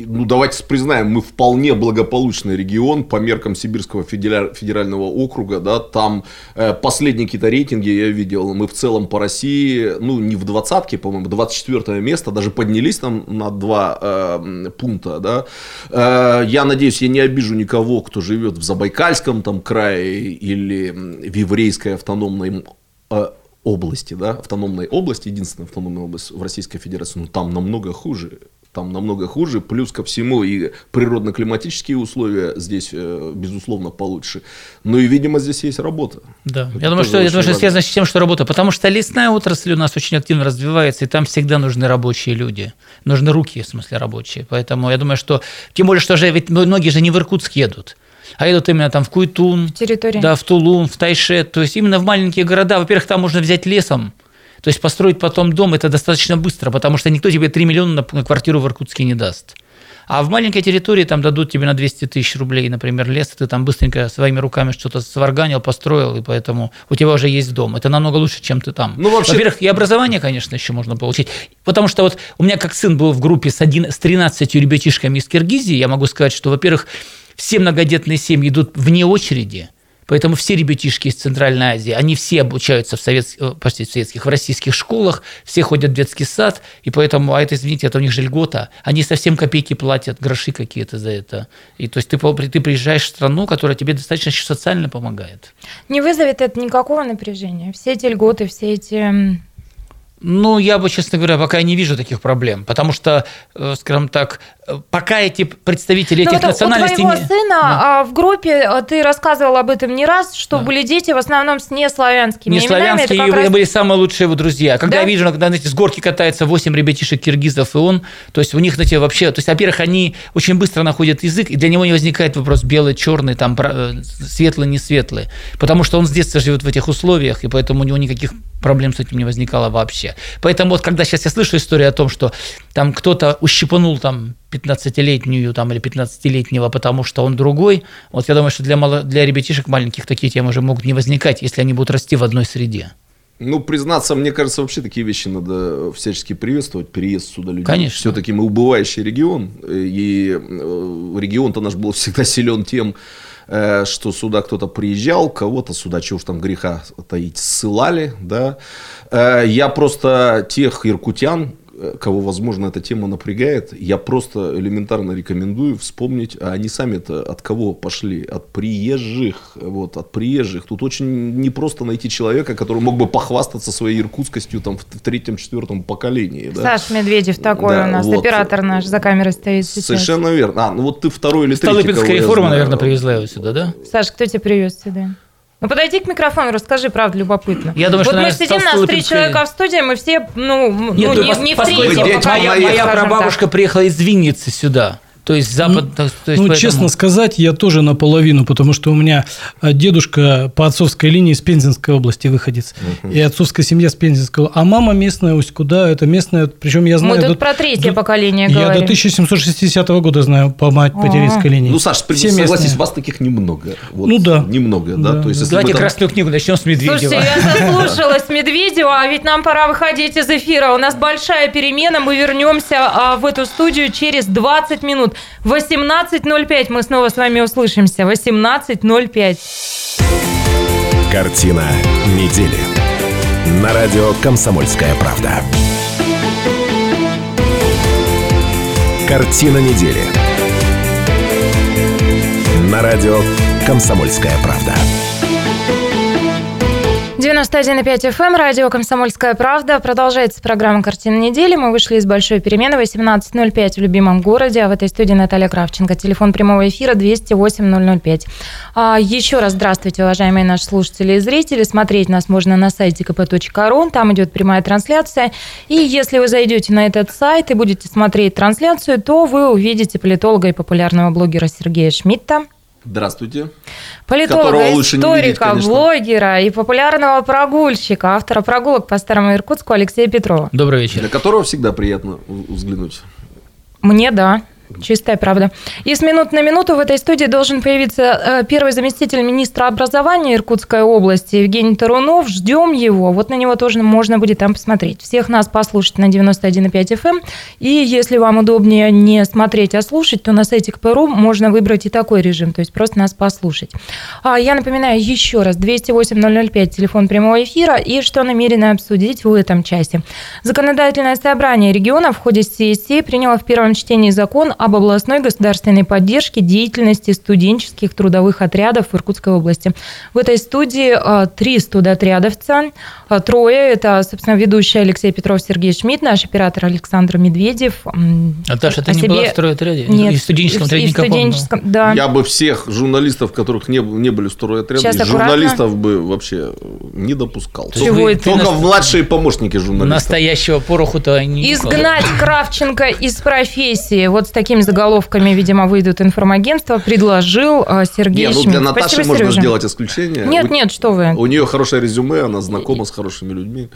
Speaker 3: ну давайте признаем, мы вполне благополучный регион по меркам Сибирского федерального округа, да, там э, последние какие-то рейтинги я видел, мы в целом по России, ну не в двадцатке, по-моему, 24 место, даже поднялись там на два э, пункта, да. Э, я надеюсь, я не обижу никого, кто живет в Забайкальском там крае или в еврейской автономной области, да, автономной области, единственная автономная область в Российской Федерации, ну там намного хуже, там намного хуже, плюс ко всему и природно-климатические условия здесь, э, безусловно, получше. Ну и, видимо, здесь есть работа.
Speaker 5: Да, Это я думаю, что, думаю, что связано с тем, что работа, потому что лесная отрасль у нас очень активно развивается, и там всегда нужны рабочие люди, нужны руки, в смысле, рабочие. Поэтому я думаю, что, тем более, что же, ведь многие же не в Иркутск едут, а едут именно там в Куйтун, в территории. да, в Тулун, в Тайшет, то есть именно в маленькие города. Во-первых, там можно взять лесом, то есть построить потом дом это достаточно быстро, потому что никто тебе 3 миллиона на квартиру в Иркутске не даст. А в маленькой территории там дадут тебе на 200 тысяч рублей, например, лес, ты там быстренько своими руками что-то сварганил, построил, и поэтому у тебя уже есть дом. Это намного лучше, чем ты там. Ну, вообще... Во-первых, и образование, конечно, еще можно получить. Потому что вот у меня как сын был в группе с, один, с 13 ребятишками из Киргизии, я могу сказать, что, во-первых, все многодетные семьи идут вне очереди, Поэтому все ребятишки из Центральной Азии, они все обучаются в, советских, э, почти в советских, в российских школах, все ходят в детский сад, и поэтому, а это, извините, это у них же льгота, они совсем копейки платят, гроши какие-то за это. И то есть ты, ты приезжаешь в страну, которая тебе достаточно еще социально помогает.
Speaker 2: Не вызовет это никакого напряжения? Все эти льготы, все эти
Speaker 5: ну, я бы, честно говоря, пока не вижу таких проблем, потому что, э, скажем так, э, пока эти представители этих вот национальностей...
Speaker 2: У твоего сына да. в группе, э, ты рассказывал об этом не раз, что да. были дети в основном с неславянскими
Speaker 5: Неславянские
Speaker 2: именами.
Speaker 5: раз... были самые лучшие его друзья. Когда да? я вижу, когда знаете, с горки катается 8 ребятишек киргизов и он, то есть у них, знаете, вообще... То есть, во-первых, они очень быстро находят язык, и для него не возникает вопрос белый, черный, там, светлый, не светлый, потому что он с детства живет в этих условиях, и поэтому у него никаких проблем с этим не возникало вообще. Поэтому вот когда сейчас я слышу историю о том, что там кто-то ущипнул там 15-летнюю там, или 15-летнего, потому что он другой, вот я думаю, что для, мало, для ребятишек маленьких такие темы уже могут не возникать, если они будут расти в одной среде.
Speaker 3: Ну, признаться, мне кажется, вообще такие вещи надо всячески приветствовать, переезд сюда людей.
Speaker 5: Конечно.
Speaker 3: Все-таки мы убывающий регион, и э, регион-то наш был всегда силен тем, Э, что сюда кто-то приезжал, кого-то сюда, чего уж там греха таить, ссылали, да. Э, я просто тех иркутян, Э, кого, возможно, эта тема напрягает, я просто элементарно рекомендую вспомнить, а они сами-то от кого пошли? От приезжих. Вот, от приезжих. Тут очень непросто найти человека, который мог бы похвастаться своей иркутскостью там, в третьем-четвертом поколении. Да?
Speaker 2: Саш Медведев такой да, у нас, вот. оператор наш за камерой стоит сейчас.
Speaker 3: Совершенно верно. А, ну вот ты второй или третий.
Speaker 5: Столыпинская реформа, наверное, привезла его сюда, да?
Speaker 2: Саш, кто тебя привез сюда? Ну, подойди к микрофону, расскажи, правда, любопытно.
Speaker 5: Я думаю,
Speaker 2: вот
Speaker 5: что,
Speaker 2: мы сидим, нас три человека в студии, мы все, ну, Нет, ну, не, не в третьем
Speaker 5: Моя, моя прабабушка так. приехала из Винницы сюда. То есть запад...
Speaker 6: Ну,
Speaker 5: то есть
Speaker 6: ну честно сказать, я тоже наполовину, потому что у меня э, дедушка по отцовской линии из Пензенской области выходец. Угу. И отцовская семья с Пензенского. А мама местная, Усть-Куда, это местная, причем я знаю...
Speaker 2: Мы тут до, про третье
Speaker 6: до,
Speaker 2: поколение
Speaker 6: я
Speaker 2: говорим.
Speaker 6: Я до 1760 года знаю по мать материнской линии.
Speaker 3: Ну, Саш, согласись, местные. вас таких немного.
Speaker 6: Вот, ну да.
Speaker 3: Немного, да. да. То есть,
Speaker 5: Давайте там... красную книгу начнем с Медведева.
Speaker 2: Слушайте, я заслушалась Медведева, а ведь нам пора выходить из эфира. У нас большая перемена, мы вернемся а, в эту студию через 20 минут. 18 18.05 мы снова с вами услышимся. 18.05.
Speaker 1: Картина недели. На радио «Комсомольская правда». Картина недели. На радио «Комсомольская правда».
Speaker 2: 91,5 FM, радио «Комсомольская правда». Продолжается программа «Картина недели». Мы вышли из большой перемены 18.05 в любимом городе, а в этой студии Наталья Кравченко. Телефон прямого эфира 208-005. А, еще раз здравствуйте, уважаемые наши слушатели и зрители. Смотреть нас можно на сайте kp.ru, там идет прямая трансляция. И если вы зайдете на этот сайт и будете смотреть трансляцию, то вы увидите политолога и популярного блогера Сергея Шмидта.
Speaker 3: Здравствуйте.
Speaker 2: Политолога,
Speaker 3: не видеть,
Speaker 2: историка,
Speaker 3: конечно.
Speaker 2: блогера и популярного прогульщика, автора прогулок по Старому Иркутску Алексея Петрова.
Speaker 5: Добрый вечер.
Speaker 3: Для которого всегда приятно взглянуть.
Speaker 2: Мне да. Чистая правда. И с минут на минуту в этой студии должен появиться э, первый заместитель министра образования Иркутской области Евгений Тарунов. Ждем его. Вот на него тоже можно будет там посмотреть. Всех нас послушать на 91,5 FM. эм. И если вам удобнее не смотреть, а слушать, то на сайте КПРУ можно выбрать и такой режим, то есть просто нас послушать. А я напоминаю еще раз, 208-005, телефон прямого эфира, и что намерены обсудить в этом части. Законодательное собрание региона в ходе сессии приняло в первом чтении закон об областной государственной поддержке деятельности студенческих трудовых отрядов в Иркутской области. В этой студии а, три студотрядовца, а, трое. Это, собственно, ведущий Алексей Петров, Сергей Шмидт, наш оператор Александр Медведев.
Speaker 5: Наташа, ты
Speaker 2: о
Speaker 5: не
Speaker 2: себе-
Speaker 5: была в стройотряде?
Speaker 2: Нет.
Speaker 5: И в студенческом отряде
Speaker 2: и в студенческом, да.
Speaker 3: Я бы всех журналистов, которых не, не были в стройотряде, журналистов бы вообще не допускал.
Speaker 2: Чего
Speaker 5: ты
Speaker 3: Только
Speaker 5: нас-
Speaker 3: младшие помощники журналистов.
Speaker 5: Настоящего пороху-то не
Speaker 2: Изгнать Кравченко из профессии. Вот с такими заголовками, видимо, выйдут информагентства. Предложил а, Сергей
Speaker 3: Не, ну
Speaker 2: Шмидт.
Speaker 3: для Наташи
Speaker 2: Спасибо,
Speaker 3: можно
Speaker 2: Сережа.
Speaker 3: сделать исключение.
Speaker 2: Нет,
Speaker 3: У-
Speaker 2: нет, что вы.
Speaker 3: У нее хорошее резюме, она знакома с хорошими людьми.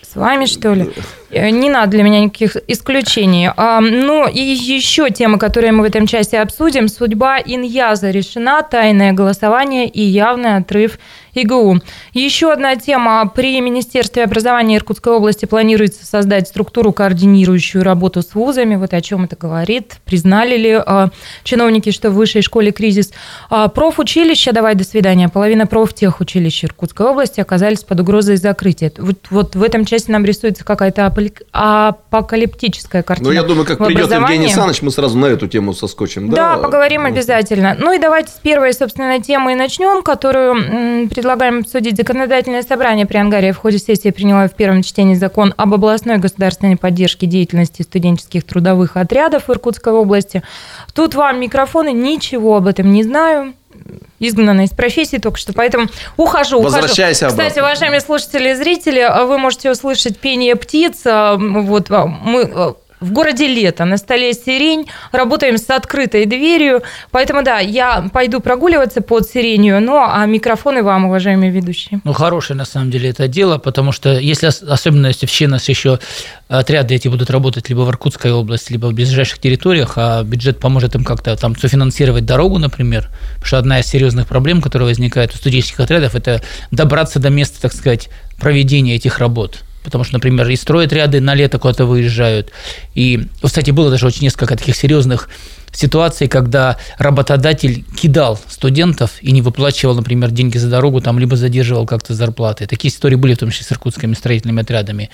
Speaker 2: С вами, что ли? Э, Не надо для меня никаких исключений. А, ну, и еще темы, которые мы в этом части обсудим. Судьба Иньяза решена, тайное голосование и явный отрыв ИГУ. Еще одна тема. При Министерстве образования Иркутской области планируется создать структуру, координирующую работу с вузами. Вот о чем это говорит. Признали ли а, чиновники, что в высшей школе кризис? А, профучилища, давай до свидания. Половина профтехучилищ Иркутской области оказались под угрозой закрытия. Вот, вот в этом части нам рисуется какая-то апокалиптическая картина.
Speaker 3: Ну, я думаю, как придет. Евгений Саныч, мы сразу на эту тему соскочим.
Speaker 2: Да,
Speaker 3: Да,
Speaker 2: поговорим обязательно. Ну и давайте с первой, собственно, темы и начнем, которую предлагаем обсудить. Законодательное собрание при Ангаре в ходе сессии приняло в первом чтении закон об областной государственной поддержке деятельности студенческих трудовых отрядов в Иркутской области. Тут вам микрофоны, ничего об этом не знаю изгнана из профессии только что, поэтому ухожу, ухожу.
Speaker 3: Возвращайся обратно.
Speaker 2: Кстати, уважаемые слушатели и зрители, вы можете услышать пение птиц. а, Вот а, мы а, в городе лето, на столе сирень, работаем с открытой дверью. Поэтому, да, я пойду прогуливаться под сиренью, ну, а микрофоны вам, уважаемые ведущие.
Speaker 5: Ну, хорошее на самом деле это дело, потому что если, ос- особенно если в нас еще отряды эти будут работать либо в Иркутской области, либо в ближайших территориях, а бюджет поможет им как-то там софинансировать дорогу, например, потому что одна из серьезных проблем, которая возникает у студенческих отрядов, это добраться до места, так сказать, проведения этих работ. Потому что, например, и стройотряды на лето куда-то выезжают. И, кстати, было даже очень несколько таких серьезных ситуаций, когда работодатель кидал студентов и не выплачивал, например, деньги за дорогу, там, либо задерживал как-то зарплаты. Такие истории были, в том числе с иркутскими строительными отрядами.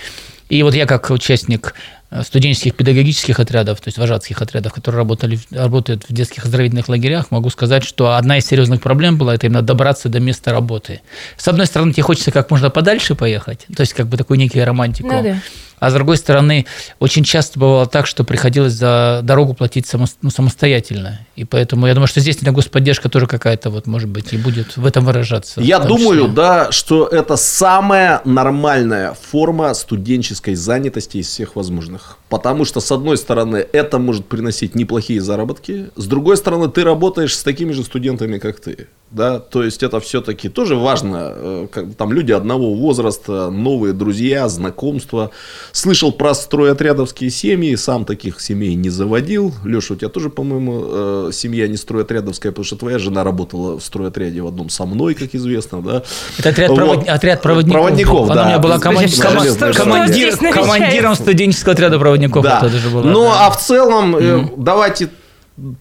Speaker 5: И вот я как участник э, студенческих педагогических отрядов, то есть вожатских отрядов, которые работали, работают в детских оздоровительных лагерях, могу сказать, что одна из серьезных проблем была это именно добраться до места работы. С одной стороны, тебе хочется как можно подальше поехать, то есть как бы такую некий романтику.
Speaker 2: Ну да.
Speaker 5: А с другой стороны, очень часто бывало так, что приходилось за дорогу платить само- ну, самостоятельно. И поэтому я думаю, что здесь наверное, господдержка тоже какая-то, вот, может быть, и будет в этом выражаться.
Speaker 3: Я думаю,
Speaker 5: числе.
Speaker 3: да, что это самая нормальная форма студенческой занятости из всех возможных. Потому что, с одной стороны, это может приносить неплохие заработки, с другой стороны, ты работаешь с такими же студентами, как ты. Да, то есть это все-таки тоже важно. э, как- Там люди одного возраста, новые друзья, знакомства. Слышал про стройотрядовские семьи, сам таких семей не заводил. Леша, у тебя тоже, по-моему, э, семья не стройотрядовская, потому что твоя жена работала в стройотряде в одном со мной, как известно, да.
Speaker 5: Это отряд,
Speaker 3: Вот.
Speaker 5: провод- отряд проводников.
Speaker 3: Проводников,
Speaker 5: Она
Speaker 3: да.
Speaker 5: у меня была коман-
Speaker 3: Что-
Speaker 5: кома-
Speaker 3: что- что
Speaker 5: командир- командиром студенческого отряда проводников.
Speaker 3: Да.
Speaker 5: это даже было,
Speaker 3: ну,
Speaker 5: да.
Speaker 3: а в целом, э, давайте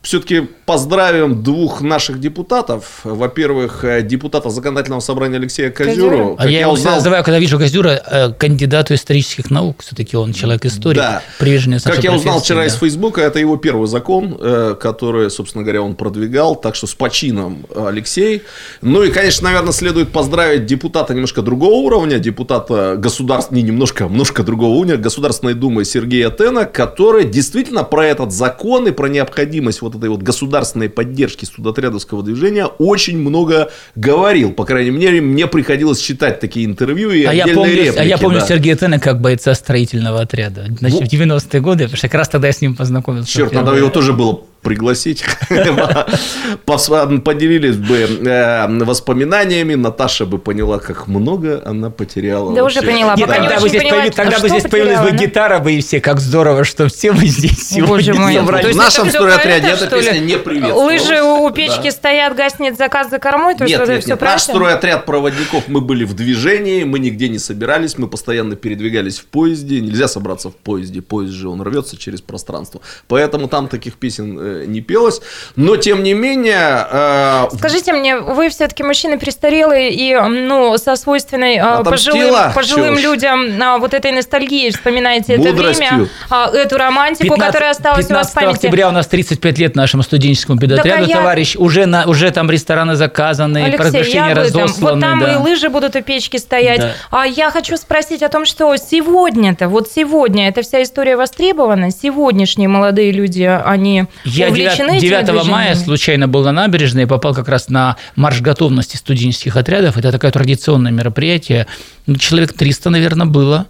Speaker 3: все-таки поздравим двух наших депутатов. Во-первых, э, депутата законодательного собрания Алексея Козюру.
Speaker 5: А я его всегда называю, когда вижу Козюра, э, кандидату исторических наук. Все-таки он человек-историк,
Speaker 3: Да.
Speaker 5: приверженец
Speaker 3: Как я узнал вчера
Speaker 5: да.
Speaker 3: из Фейсбука, это его первый закон, э, который, собственно говоря, он продвигал. Так что с почином, Алексей. Ну и, конечно, наверное, следует поздравить депутата немножко другого уровня, депутата государств, не немножко, немножко другого уровня, Государственной Думы Сергея Тена, который действительно про этот закон и про необходимость вот этой вот государственной поддержки судотрядовского движения очень много говорил. По крайней мере, мне приходилось читать такие интервью и
Speaker 5: А я, помню,
Speaker 3: реплики.
Speaker 5: а я помню
Speaker 3: да.
Speaker 5: Сергея Тена как бойца строительного отряда. Значит, в 90-е годы, потому что как раз тогда я с ним познакомился.
Speaker 3: Черт, надо его тоже было пригласить. Поделились бы э, воспоминаниями. Наташа бы поняла, как много она потеряла.
Speaker 2: Да уже поняла,
Speaker 5: тогда бы здесь,
Speaker 2: а
Speaker 5: здесь появилась бы гитара, бы и все. Как здорово, что все мы здесь сегодня
Speaker 3: В нашем стройотряде эта песня не приветствовалась.
Speaker 2: Лыжи у печки стоят, гаснет заказ за кормой, то есть
Speaker 3: Нет, нет,
Speaker 2: все
Speaker 3: нет. Наш стройотряд проводников, мы были в движении, мы нигде не собирались, мы постоянно передвигались в поезде. Нельзя собраться в поезде, поезд же, он рвется через пространство. Поэтому там таких песен э, не пелось. Но, тем не менее... э,
Speaker 2: Скажите мне, вы все-таки мужчины престарелые и ну, со свойственной а,
Speaker 3: Отомстила?
Speaker 2: пожилым, пожилым людям а, вот этой ностальгией вспоминаете это
Speaker 3: Мудростью.
Speaker 2: время, а, эту романтику,
Speaker 5: 15
Speaker 2: которая осталась у вас в
Speaker 5: 15
Speaker 2: памяти.
Speaker 5: октября у нас 35 лет нашему студенческому педотряду,
Speaker 2: а я-
Speaker 5: товарищ. Уже, на, уже там рестораны заказаны,
Speaker 2: Алексей, я
Speaker 5: приглашения
Speaker 2: об этом.
Speaker 5: разосланы.
Speaker 2: Вот там
Speaker 5: да.
Speaker 2: и лыжи будут у печки стоять.
Speaker 5: Да.
Speaker 2: А я хочу спросить о том, что сегодня-то, вот сегодня, эта вся история востребована, сегодняшние молодые люди, они
Speaker 5: Я
Speaker 2: увлечены
Speaker 5: 9,
Speaker 2: этими
Speaker 5: 9 мая случайно был на набережной и попал как раз на марш готовности студенческих отрядов. Это такое традиционное мероприятие. Ну, человек 300, наверное, было.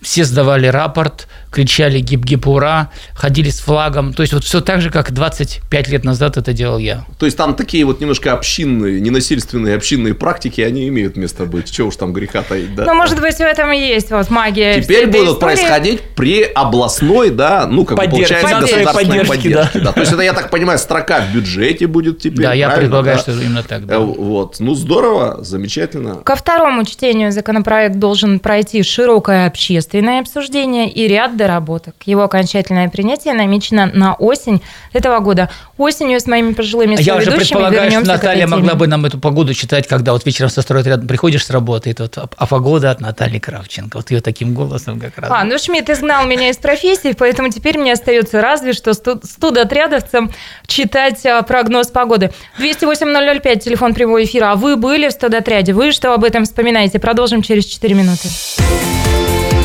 Speaker 5: Все сдавали рапорт, кричали гип-гип ура, ходили с флагом. То есть вот все так же, как 25 лет назад это делал я.
Speaker 3: То есть там такие вот немножко общинные, ненасильственные общинные практики, они имеют место быть. Чего уж там греха таить, да?
Speaker 2: Ну, может быть, в этом и есть вот магия.
Speaker 3: Теперь будут
Speaker 2: истории.
Speaker 3: происходить при областной, да, ну, как бы
Speaker 5: Поддержке,
Speaker 3: получается,
Speaker 2: поддержке,
Speaker 3: государственной
Speaker 5: поддержке,
Speaker 3: поддержки.
Speaker 5: да.
Speaker 3: да. То есть это, я так понимаю, строка в бюджете будет теперь,
Speaker 5: да, я предполагаю,
Speaker 3: да?
Speaker 5: что именно так.
Speaker 3: Э,
Speaker 5: да.
Speaker 3: Вот, ну, здорово, замечательно.
Speaker 2: Ко второму чтению законопроект должен пройти широкое общественное обсуждение и ряд доработок. Его окончательное принятие намечено на осень этого года. Осенью с моими пожилыми
Speaker 5: я уже предполагаю, что Наталья могла бы нам эту погоду читать, когда вот вечером со стройотрядом приходишь с работы, и тут, а погода от Натальи Кравченко. Вот ее таким голосом как раз.
Speaker 2: А, ну Шмидт изгнал меня из профессии, поэтому теперь мне остается разве что студ- студотрядовцам читать а, прогноз погоды. 208-005, телефон прямого эфира. А вы были в студотряде? Вы что об этом вспоминаете? Продолжим через 4 минуты.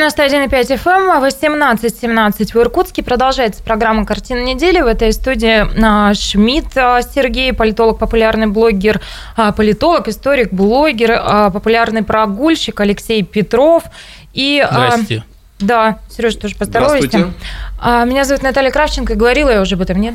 Speaker 2: 91,5 FM, 18.17 в Иркутске. Продолжается программа «Картина недели». В этой студии Шмидт а, Сергей, политолог, популярный блогер, а, политолог, историк, блогер, а, популярный прогульщик Алексей Петров. И,
Speaker 5: Здрасте.
Speaker 2: Да, Сережа, тоже поздоровайся.
Speaker 3: Здравствуйте.
Speaker 2: Меня зовут Наталья Кравченко. Говорила я уже об этом, нет?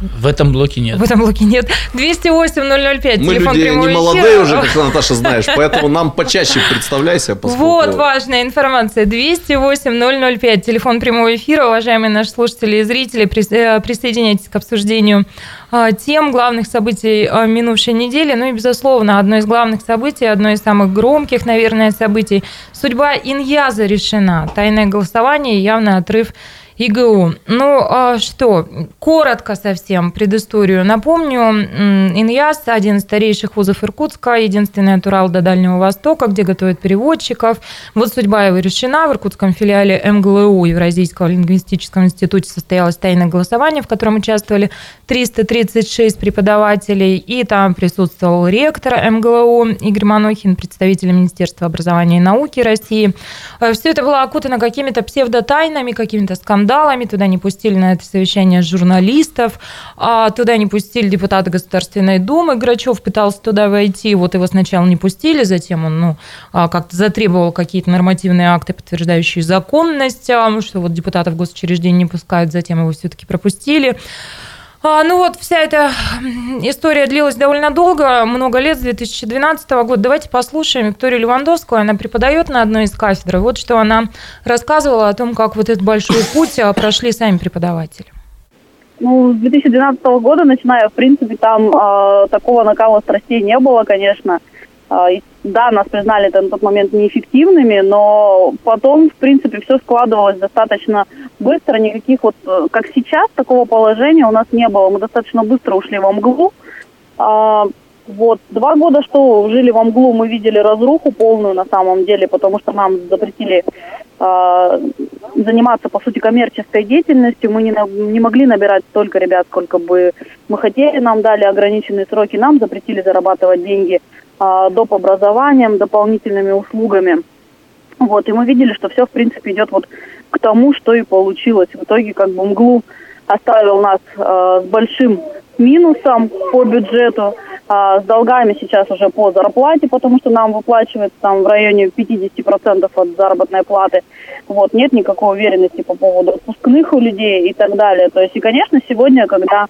Speaker 5: В этом блоке нет.
Speaker 2: В этом блоке нет. 208-005,
Speaker 3: Мы
Speaker 2: телефон
Speaker 3: люди
Speaker 2: прямого
Speaker 3: не
Speaker 2: эфира.
Speaker 3: молодые уже, как Наташа, знаешь, поэтому нам почаще представляйся. поскольку-
Speaker 2: Вот важная информация. 208-005, телефон прямого эфира. Уважаемые наши слушатели и зрители, э, присоединяйтесь к обсуждению а, тем главных событий а, минувшей недели. Ну и, безусловно, одно из главных событий, одно из самых громких, наверное, событий. Судьба Иньяза решена. Тайное голосование и явный отрыв ИГУ. Ну а что, коротко совсем предысторию напомню. М, Иньяс – один из старейших вузов Иркутска, единственный от Урала до Дальнего Востока, где готовят переводчиков. Вот судьба его решена. В иркутском филиале МГЛУ Евразийского лингвистического института состоялось тайное голосование, в котором участвовали 336 преподавателей, и там присутствовал ректор МГЛУ Игорь Манохин, представитель Министерства образования и науки России. Все это было окутано какими-то псевдотайнами, какими-то скандалами. Туда не пустили на это совещание журналистов, а туда не пустили депутата Государственной Думы. Грачев пытался туда войти, вот его сначала не пустили, затем он ну, а, как-то затребовал какие-то нормативные акты, подтверждающие законность, а, что вот депутатов госучреждений не пускают, затем его все-таки пропустили. А, Ну вот вся эта история длилась довольно долго, много лет, с 2012 года. Давайте послушаем Викторию Левандовскую. Она преподает на одной из кафедр. Вот что она рассказывала о том, как вот этот большой путь а, прошли сами преподаватели.
Speaker 7: Ну, с 2012 года, начиная, в принципе, там э, такого накала страстей не было, конечно. И, да, нас признали на тот момент неэффективными, но потом, в принципе, все складывалось достаточно быстро. Никаких вот, э, как сейчас, такого положения у нас не было. Мы достаточно быстро ушли во мглу. Э, вот, два года, что жили во мглу, мы видели разруху полную на самом деле, потому что нам запретили э, заниматься, по сути, коммерческой деятельностью. Мы не, не могли набирать столько ребят, сколько бы мы хотели. Нам дали ограниченные сроки, нам запретили зарабатывать деньги доп. образованием, дополнительными услугами. Вот, и мы видели, что все, в принципе, идет вот к тому, что и получилось. В итоге, как бы, МГЛУ оставил нас э, с большим минусом по бюджету, а, с долгами сейчас уже по зарплате, потому что нам выплачивается там в районе 50% от заработной платы. Вот, нет никакой уверенности по поводу отпускных у людей и так далее. То есть, и, конечно, сегодня, когда,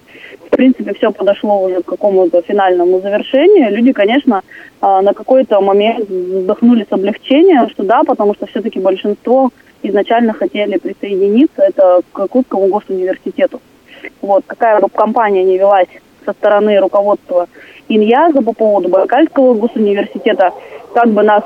Speaker 7: в принципе, все подошло уже к какому-то финальному завершению, люди, конечно, а, на какой-то момент вздохнули с облегчением, что да, потому что все-таки большинство изначально хотели присоединиться это к Иркутскому госуниверситету. Вот, какая бы компания ни велась со стороны руководства Иньяза по поводу Байкальского госуниверситета, как бы нас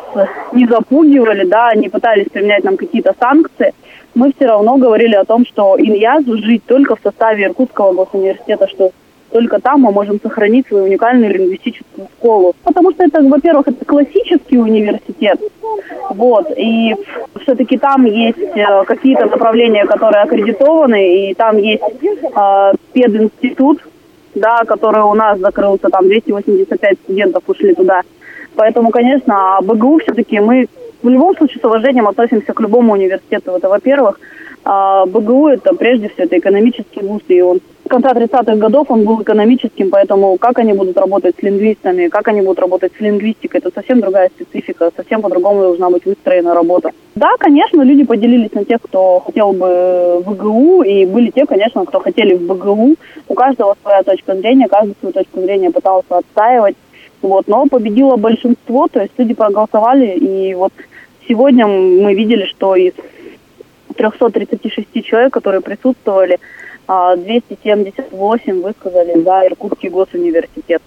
Speaker 7: не запугивали, да, не пытались применять нам какие-то санкции, мы все равно говорили о том, что Иньязу жить только в составе Иркутского госуниверситета, что только там мы можем сохранить свою уникальную лингвистическую школу. Потому что это, во-первых, это классический университет, вот, и все-таки там есть э, какие-то направления, которые аккредитованы, и там есть э, пединститут, да, который у нас закрылся, там 285 студентов ушли туда. Поэтому, конечно, БГУ все-таки мы в любом случае с уважением относимся к любому университету. Это, во-первых, а БГУ это прежде всего это экономический вуз, и он конца 30-х годов он был экономическим, поэтому как они будут работать с лингвистами, как они будут работать с лингвистикой, это совсем другая специфика, совсем по-другому должна быть выстроена работа. Да, конечно, люди поделились на тех, кто хотел бы в БГУ, и были те, конечно, кто хотели в БГУ. У каждого своя точка зрения, каждый свою точку зрения пытался отстаивать. Вот, но победило большинство, то есть люди проголосовали, и вот сегодня мы видели, что из 336 человек, которые присутствовали, 278 а, высказали за Иркутский госуниверситет.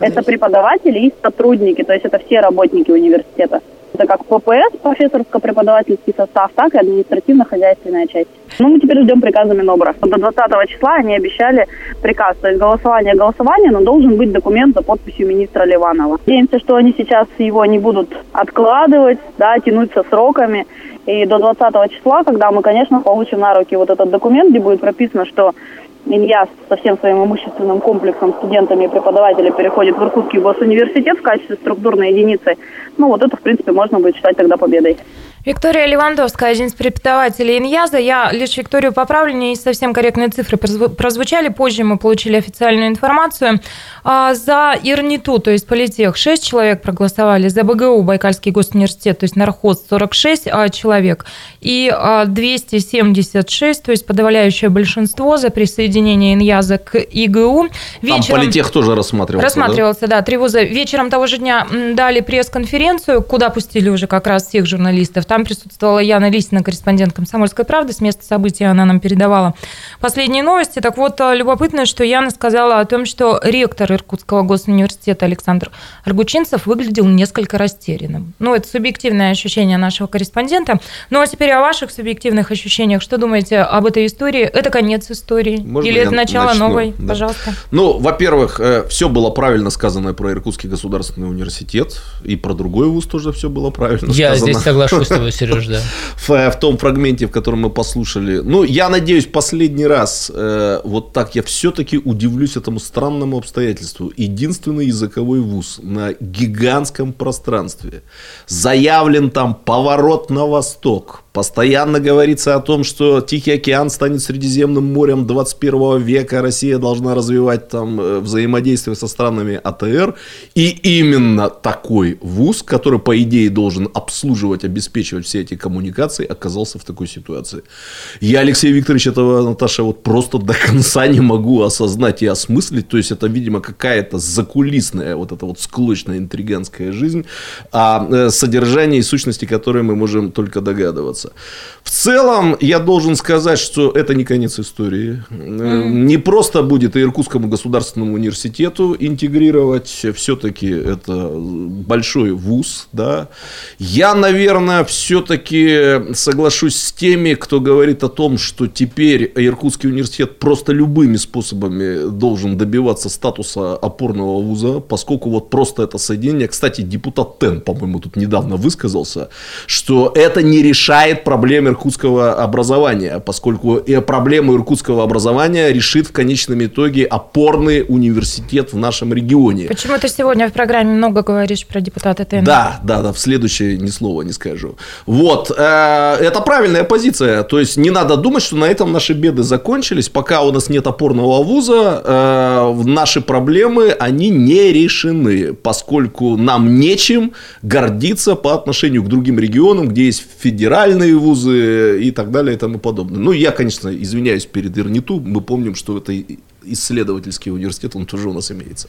Speaker 7: Это преподаватели и сотрудники, то есть это все работники университета. Это как ППС, профессорско-преподавательский состав, так и административно-хозяйственная часть. Ну, мы теперь ждем приказа Минобра. До 20 числа они обещали приказ. То есть голосование голосование, но должен быть документ за подписью министра Ливанова. Надеемся, что они сейчас его не будут откладывать, да, тянуть со сроками. И до 20 числа, когда мы, конечно, получим на руки вот этот документ, где будет прописано, что Илья со всем своим имущественным комплексом студентами и преподавателями переходит в Иркутский госуниверситет в качестве структурной единицы. Ну, вот это, в принципе, можно будет считать тогда победой.
Speaker 2: Виктория Левандовская, один из преподавателей Иньяза. Я лишь Викторию поправлю, не совсем корректные цифры прозвучали. Позже мы получили официальную информацию. А, за ИРНИТУ, то есть политех, 6 человек проголосовали. За БГУ, Байкальский госуниверситет, то есть нархоз, 46 а, человек. И 276, а, то есть подавляющее большинство за присоединение Иньяза к ИГУ.
Speaker 3: Вечером... Там политех тоже рассматривался,
Speaker 2: Рассматривался, да? да. Три вуза. Вечером того же дня дали пресс-конференцию, куда пустили уже как раз всех журналистов. Там присутствовала Яна Лисина, корреспондент «Комсомольской правды». С места события она нам передавала последние новости. Так вот, любопытно, что Яна сказала о том, что ректор Иркутского госуниверситета Александр Аргучинцев выглядел несколько растерянным. Ну, это субъективное ощущение нашего корреспондента. Ну, а теперь о ваших субъективных ощущениях. Что думаете об этой истории? Это конец истории?
Speaker 3: Можно
Speaker 2: Или это начало
Speaker 3: начну?
Speaker 2: новой?
Speaker 3: Да.
Speaker 2: Пожалуйста.
Speaker 3: Ну, во-первых, э, все было правильно сказано про Иркутский государственный университет. И про другой вуз тоже все было правильно
Speaker 5: Я
Speaker 3: сказано.
Speaker 5: здесь соглашусь с тобой, Сереж, да.
Speaker 3: В, в том фрагменте, в котором мы послушали. Ну, я надеюсь, последний раз э, вот так я все-таки удивлюсь этому странному обстоятельству. Единственный языковой вуз на гигантском пространстве. Заявлен там поворот на восток. Постоянно говорится о том, что Тихий океан станет Средиземным морем 21 века, Россия должна развивать там э, взаимодействие со странами АТР. И именно такой вуз, который, по идее, должен обслуживать, обеспечивать все эти коммуникации, оказался в такой ситуации. Я, Алексей Викторович, этого, Наташа, вот просто до конца не могу осознать и осмыслить. То есть, это, видимо, какая-то закулисная, вот эта вот склочная интриганская жизнь, а э, содержание и сущности которой мы можем только догадываться. Развиваться. В целом, я должен сказать, что это не конец истории. Mm. Не просто будет Иркутскому государственному университету интегрировать, все-таки это большой вуз. Да. Я, наверное, все-таки соглашусь с теми, кто говорит о том, что теперь Иркутский университет просто любыми способами должен добиваться статуса опорного вуза, поскольку вот просто это соединение, кстати, депутат Тен, по-моему, тут недавно высказался, что это не решает проблемы иркутского образования, поскольку проблему иркутского образования решит в конечном итоге опорный университет в нашем регионе.
Speaker 2: Почему ты сегодня в программе много говоришь про депутата ТН?
Speaker 3: Да, да, да, в следующее ни слова не скажу. Вот, э, это правильная позиция, то есть не надо думать, что на этом наши беды закончились, пока у нас нет опорного вуза, э, наши проблемы, они не решены, поскольку нам нечем гордиться по отношению к другим регионам, где есть федеральные вузы, и так далее и тому подобное. Ну, я, конечно, извиняюсь перед Ирниту, мы помним, что это исследовательский университет, он тоже у нас имеется.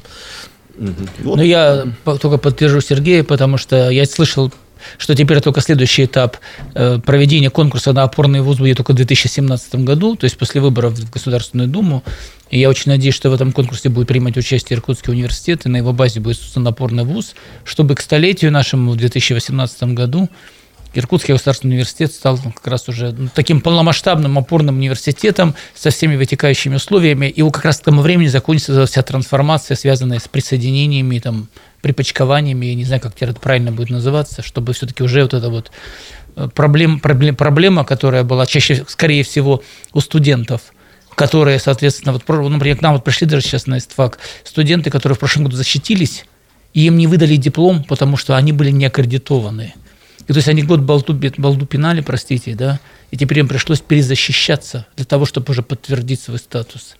Speaker 5: Вот. Ну, я только подтвержу Сергея, потому что я слышал что теперь только следующий этап э, проведения конкурса на опорный вуз будет только в 2017 году, то есть после выборов в Государственную Думу. И я очень надеюсь, что в этом конкурсе будет принимать участие Иркутский университет, и на его базе будет создан опорный вуз, чтобы к столетию нашему в 2018 году Иркутский государственный университет стал как раз уже ну, таким полномасштабным опорным университетом со всеми вытекающими условиями. И как раз к тому времени закончится вся трансформация, связанная с присоединениями, там, припочкованиями, я не знаю, как теперь это правильно будет называться, чтобы все-таки уже вот эта вот э, проблем, проблем, проблема, которая была чаще, скорее всего, у студентов, которые, соответственно, вот, например, к нам вот пришли даже сейчас на ИСТФАК студенты, которые в прошлом году защитились, и им не выдали диплом, потому что они были не аккредитованы. И то есть они год балду, балду пинали, простите, да, и теперь им пришлось перезащищаться для того, чтобы уже подтвердить свой статус.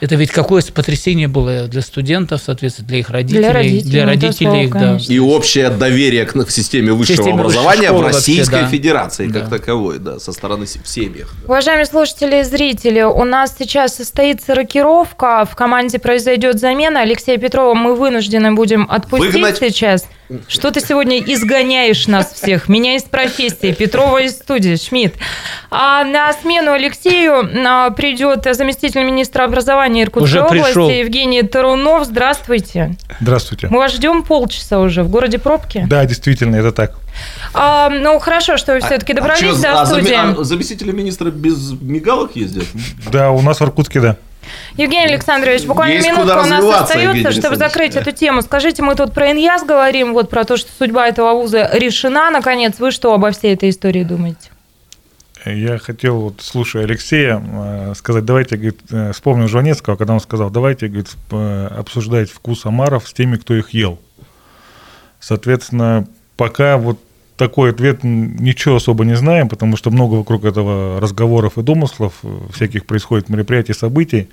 Speaker 5: Это ведь какое потрясение было для студентов, соответственно, для их родителей, для родителей, для родителей их, да.
Speaker 3: И общее доверие к системе высшего системе образования в Российской вообще, да. Федерации да. как таковой, да, со стороны в семьях.
Speaker 2: Уважаемые слушатели и зрители, у нас сейчас состоится рокировка, в команде произойдет замена. Алексея Петрова мы вынуждены будем отпустить Выгнать. сейчас. Что ты сегодня изгоняешь нас всех? Меня из профессии, Петрова из студии, Шмидт. А на смену Алексею а, придет заместитель министра образования Иркутской уже области пришел. Евгений Тарунов. Здравствуйте.
Speaker 8: Здравствуйте.
Speaker 2: Мы вас ждем полчаса уже. В городе пробки?
Speaker 8: Да, действительно, это так.
Speaker 2: А, ну, хорошо, что вы а, все-таки добрались а, до а, студии.
Speaker 3: А заместители министра без мигалок ездят?
Speaker 8: Да, у нас в Иркутске, да.
Speaker 2: Евгений Александрович, буквально Есть минутка у нас остается, чтобы закрыть эту тему. Скажите, мы тут про ИНЯС говорим, вот про то, что судьба этого вуза решена, наконец. Вы что обо всей этой истории думаете?
Speaker 8: Я хотел, вот, слушая Алексея, э, сказать, давайте, говорит, э, вспомнил Жванецкого, когда он сказал, давайте, говорит, э, обсуждать вкус омаров с теми, кто их ел. Соответственно, пока вот такой ответ ничего особо не знаем, потому что много вокруг этого разговоров и домыслов, всяких происходит мероприятий, событий.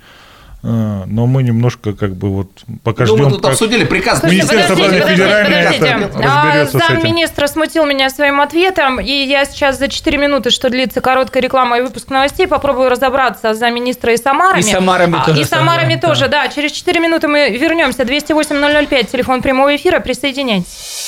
Speaker 8: А, но мы немножко как бы вот пока ну, ждем. Мы
Speaker 3: тут как... обсудили приказ.
Speaker 2: Министерство образования федеральное разберется Зам министра смутил меня своим ответом, и я сейчас за 4 минуты, что длится короткая реклама и выпуск новостей, попробую разобраться за министра и Самарами. И
Speaker 5: Самарами а, тоже.
Speaker 2: И Самарами да, тоже, да. Через 4 минуты мы вернемся. 208-005, телефон прямого эфира, присоединяйтесь.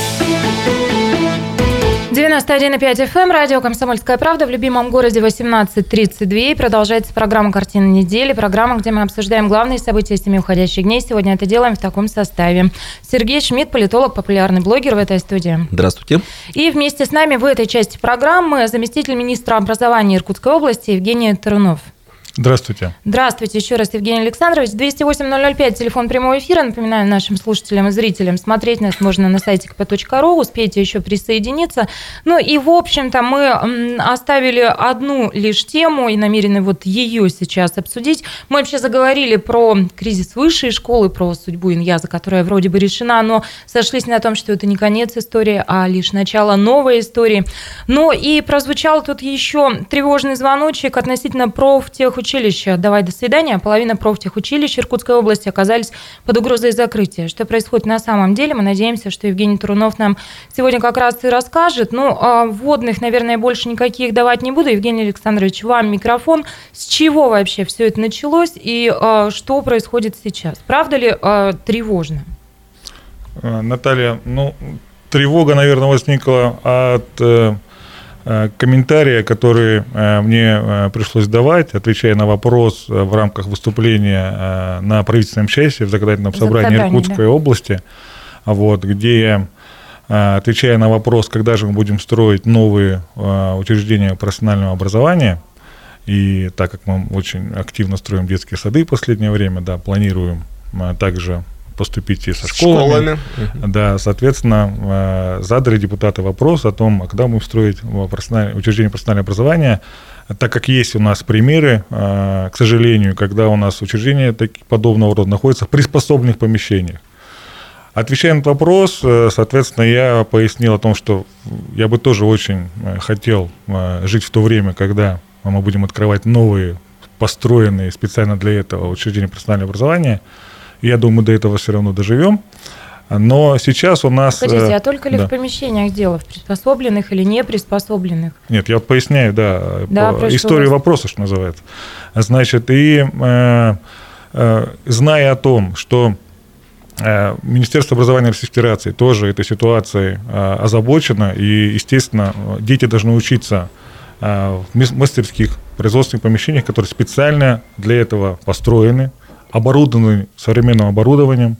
Speaker 2: 91,5 FM, эм, радио «Комсомольская правда» в любимом городе 18.32. Продолжается программа «Картина недели», программа, где мы обсуждаем главные события семи уходящих дней. Сегодня это делаем в таком составе. Сергей Шмидт, политолог, популярный блогер в этой студии.
Speaker 3: Здравствуйте.
Speaker 2: И вместе с нами в этой части программы заместитель министра образования Иркутской области Евгений Тарунов.
Speaker 8: Здравствуйте.
Speaker 2: Здравствуйте еще раз, Евгений Александрович. 208-005, телефон прямого эфира. Напоминаю нашим слушателям и зрителям, смотреть нас можно на сайте kp.ru, успейте еще присоединиться. Ну и, в общем-то, мы оставили одну лишь тему и намерены вот ее сейчас обсудить. Мы вообще заговорили про кризис высшей школы, про судьбу Иньяза, которая вроде бы решена, но сошлись на том, что это не конец истории, а лишь начало новой истории. Ну и прозвучал тут еще тревожный звоночек относительно профтех профтехучилищ «Давай, до свидания», половина профтехучилищ Иркутской области оказались под угрозой закрытия. Что происходит на самом деле? Мы надеемся, что Евгений Турунов нам сегодня как раз и расскажет. Ну, а вводных, наверное, больше никаких давать не буду. Евгений Александрович, вам микрофон. С чего вообще все это началось и а, что происходит сейчас? Правда ли а, тревожно?
Speaker 8: Э, Наталья, ну, тревога, наверное, возникла от э, комментария, который э, мне э, пришлось давать, отвечая на вопрос э, в рамках выступления э, на правительственном части в законодательном собрании Иркутской области, вот, где э, отвечая на вопрос, когда же мы будем строить новые э, учреждения профессионального образования, и так как мы очень активно строим детские сады в последнее время, да, планируем э, также поступить и со школами.
Speaker 3: Школами.
Speaker 8: Да, соответственно, э, задали депутаты вопрос о том, а когда мы строить э, профессиональное- учреждение профессионального образования, так как есть у нас примеры, э, к сожалению, когда у нас учреждения подобного рода находятся в приспособленных помещениях. Отвечая на этот вопрос, соответственно, я пояснил о том, что я бы тоже очень хотел жить в то время, когда мы будем открывать новые, построенные специально для этого учреждения профессионального образования. Я думаю, до этого все равно доживем. Но сейчас у нас...
Speaker 2: Скажите,
Speaker 8: э,
Speaker 2: а только ли
Speaker 8: да.
Speaker 2: в помещениях дело, в приспособленных или не приспособленных?
Speaker 8: Нет, я поясняю, да,
Speaker 2: Да,
Speaker 8: по- историю
Speaker 2: вас.
Speaker 8: вопроса, что называется. Значит, и э, э, зная о том, что э, Министерство образования Российской Федерации тоже этой ситуацией э, озабочено, и, естественно, дети должны учиться э, в мастерских производственных помещениях, которые специально для этого построены, оборудованы современным оборудованием,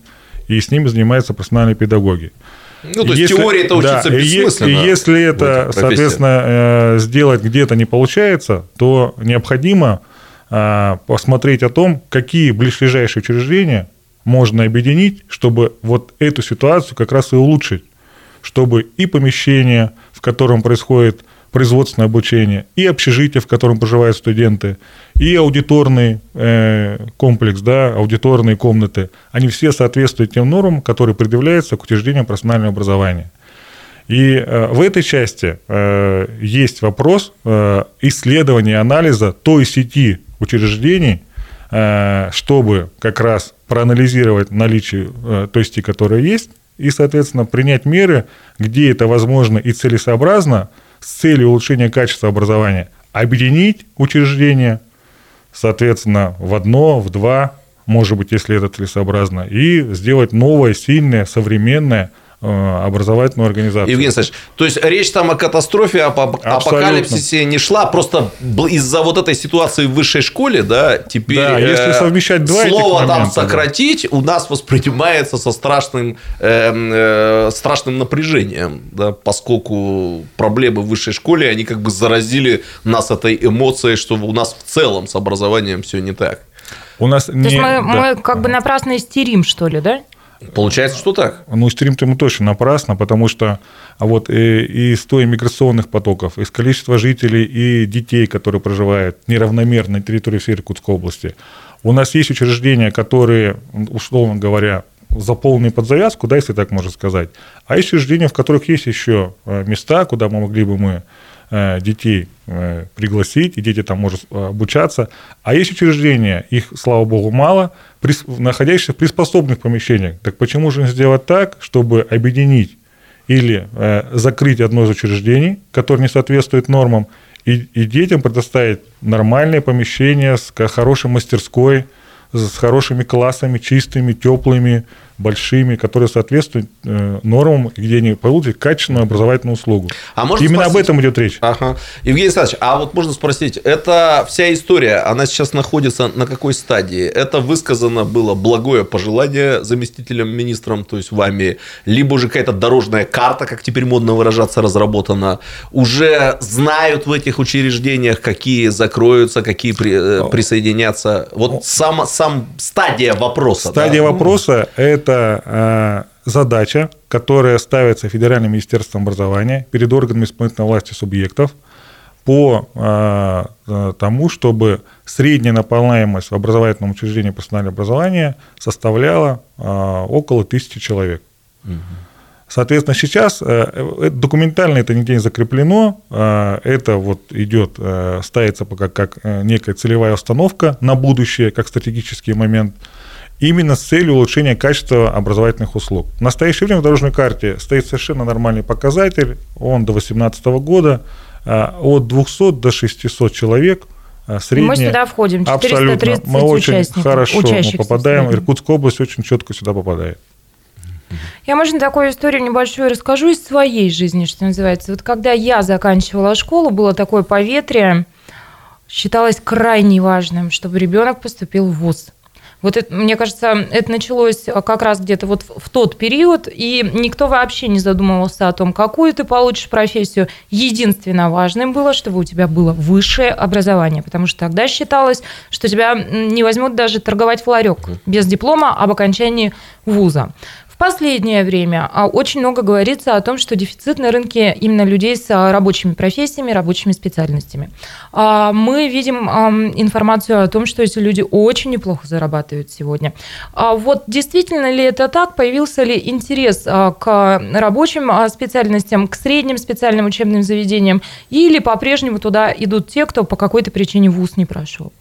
Speaker 8: и с ними занимаются профессиональные педагоги.
Speaker 3: Ну, то есть
Speaker 8: Если-
Speaker 3: теория это учиться
Speaker 8: да,
Speaker 3: бессмысленно.
Speaker 8: И если это, соответственно, э, сделать где-то не получается, то необходимо э, посмотреть о том, какие ближайшие учреждения можно объединить, чтобы вот эту ситуацию как раз и улучшить, чтобы и помещение, в котором происходит производственное обучение, и общежитие, в котором проживают студенты, и аудиторный э, комплекс, да, аудиторные комнаты, они все соответствуют тем нормам, которые предъявляются к учреждениям профессионального образования. И э, в этой части э, есть вопрос э, исследования, анализа той сети учреждений, чтобы как раз проанализировать наличие той сети, которая есть, и, соответственно, принять меры, где это возможно и целесообразно, с целью улучшения качества образования, объединить учреждения, соответственно, в одно, в два, может быть, если это целесообразно, и сделать новое, сильное, современное образовательную организацию.
Speaker 3: Евгений Александрович, то есть речь там о катастрофе, об
Speaker 8: Абсолютно.
Speaker 3: апокалипсисе не шла, просто из-за вот этой ситуации в высшей школе, да, теперь
Speaker 8: Да, если
Speaker 3: э,
Speaker 8: совмещать два этих
Speaker 3: слово там
Speaker 8: момента, да.
Speaker 3: сократить у нас воспринимается со страшным, эм, э, страшным напряжением, да, поскольку проблемы в высшей школе, они как бы заразили нас этой эмоцией, что у нас в целом с образованием все не так.
Speaker 8: У нас
Speaker 2: То есть
Speaker 8: не-
Speaker 2: мы,
Speaker 8: да.
Speaker 2: мы как бы напрасно истерим, что ли, да?
Speaker 3: Получается, что так?
Speaker 8: Ну, стрим-то ему точно напрасно, потому что а вот э, из той миграционных потоков, из количества жителей и детей, которые проживают неравномерно на территории всей Иркутской области, у нас есть учреждения, которые, условно говоря, заполнены под завязку, да, если так можно сказать, а есть учреждения, в которых есть еще э, места, куда мы могли бы мы детей э, пригласить, и дети там могут э, обучаться. А есть учреждения, их, слава богу, мало, находящихся в приспособленных помещениях. Так почему же сделать так, чтобы объединить или э, закрыть одно из учреждений, которое не соответствует нормам, и, и детям предоставить нормальное помещение с хорошей мастерской, с хорошими классами, чистыми, теплыми, большими, которые соответствуют э, нормам, где они получат качественную образовательную услугу.
Speaker 3: А можно
Speaker 8: Именно об
Speaker 3: спросить-
Speaker 8: этом идет речь.
Speaker 3: Ага. Евгений Александрович, а вот можно спросить, это вся история, она сейчас находится на какой стадии? Это высказано было благое пожелание заместителем министром, то есть вами, либо уже какая-то дорожная карта, как теперь модно выражаться, разработана, уже знают в этих учреждениях, какие закроются, какие при- э, присоединятся. Вот сам, сам стадия вопроса.
Speaker 8: Стадия
Speaker 3: да?
Speaker 8: вопроса – это э, задача, которая ставится Федеральным министерством образования перед органами исполнительной власти субъектов по э, э, тому, чтобы средняя наполняемость в образовательном учреждении профессионального образования составляла около тысячи человек. Соответственно, сейчас документально это нигде не закреплено, это вот идет, ставится пока как некая целевая установка на будущее, как стратегический момент, именно с целью улучшения качества образовательных услуг. В настоящее время в дорожной карте стоит совершенно нормальный показатель, он до 2018 года, от 200 до 600 человек средняя.
Speaker 2: Мы сюда входим,
Speaker 8: 430 Абсолютно. Мы очень хорошо мы попадаем, Иркутская область очень четко сюда попадает.
Speaker 2: Я, можно, такую историю небольшую расскажу из своей жизни, что называется. Вот когда я заканчивала школу, было такое поветрие, считалось крайне важным, чтобы ребенок поступил в ВУЗ. Вот это, мне кажется, это началось как раз где-то вот в тот период, и никто вообще не задумывался о том, какую ты получишь профессию. Единственно важным было, чтобы у тебя было высшее образование, потому что тогда считалось, что тебя не возьмут даже торговать в ларек без диплома об окончании вуза последнее время а, очень много говорится о том, что дефицит на рынке именно людей с а, рабочими профессиями, рабочими специальностями. А, мы видим информацию о том, что эти люди очень неплохо зарабатывают сегодня. Вот действительно ли это так? Появился ли интерес к рабочим специальностям, к средним специальным учебным заведениям? Или по-прежнему туда идут те, кто по какой-то причине вуз не прошел?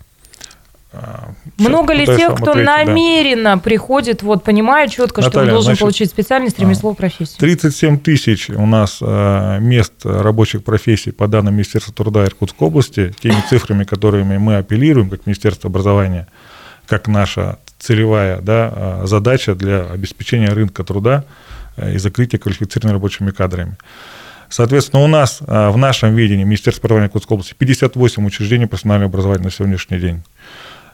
Speaker 8: А,
Speaker 2: Много ли тех, кто ответить, намеренно да. приходит, вот понимая четко, Наталья, что он должен значит, получить специальность, ремесло, профессию?
Speaker 8: 37 тысяч у нас э, мест рабочих профессий по данным Министерства труда Иркутской области, теми цифрами, которыми мы апеллируем, как Министерство образования, как наша целевая да, э, задача для обеспечения рынка труда и закрытия квалифицированными рабочими кадрами. Соответственно, у нас в нашем видении Министерства образования Иркутской области 58 учреждений профессионального образования на сегодняшний день.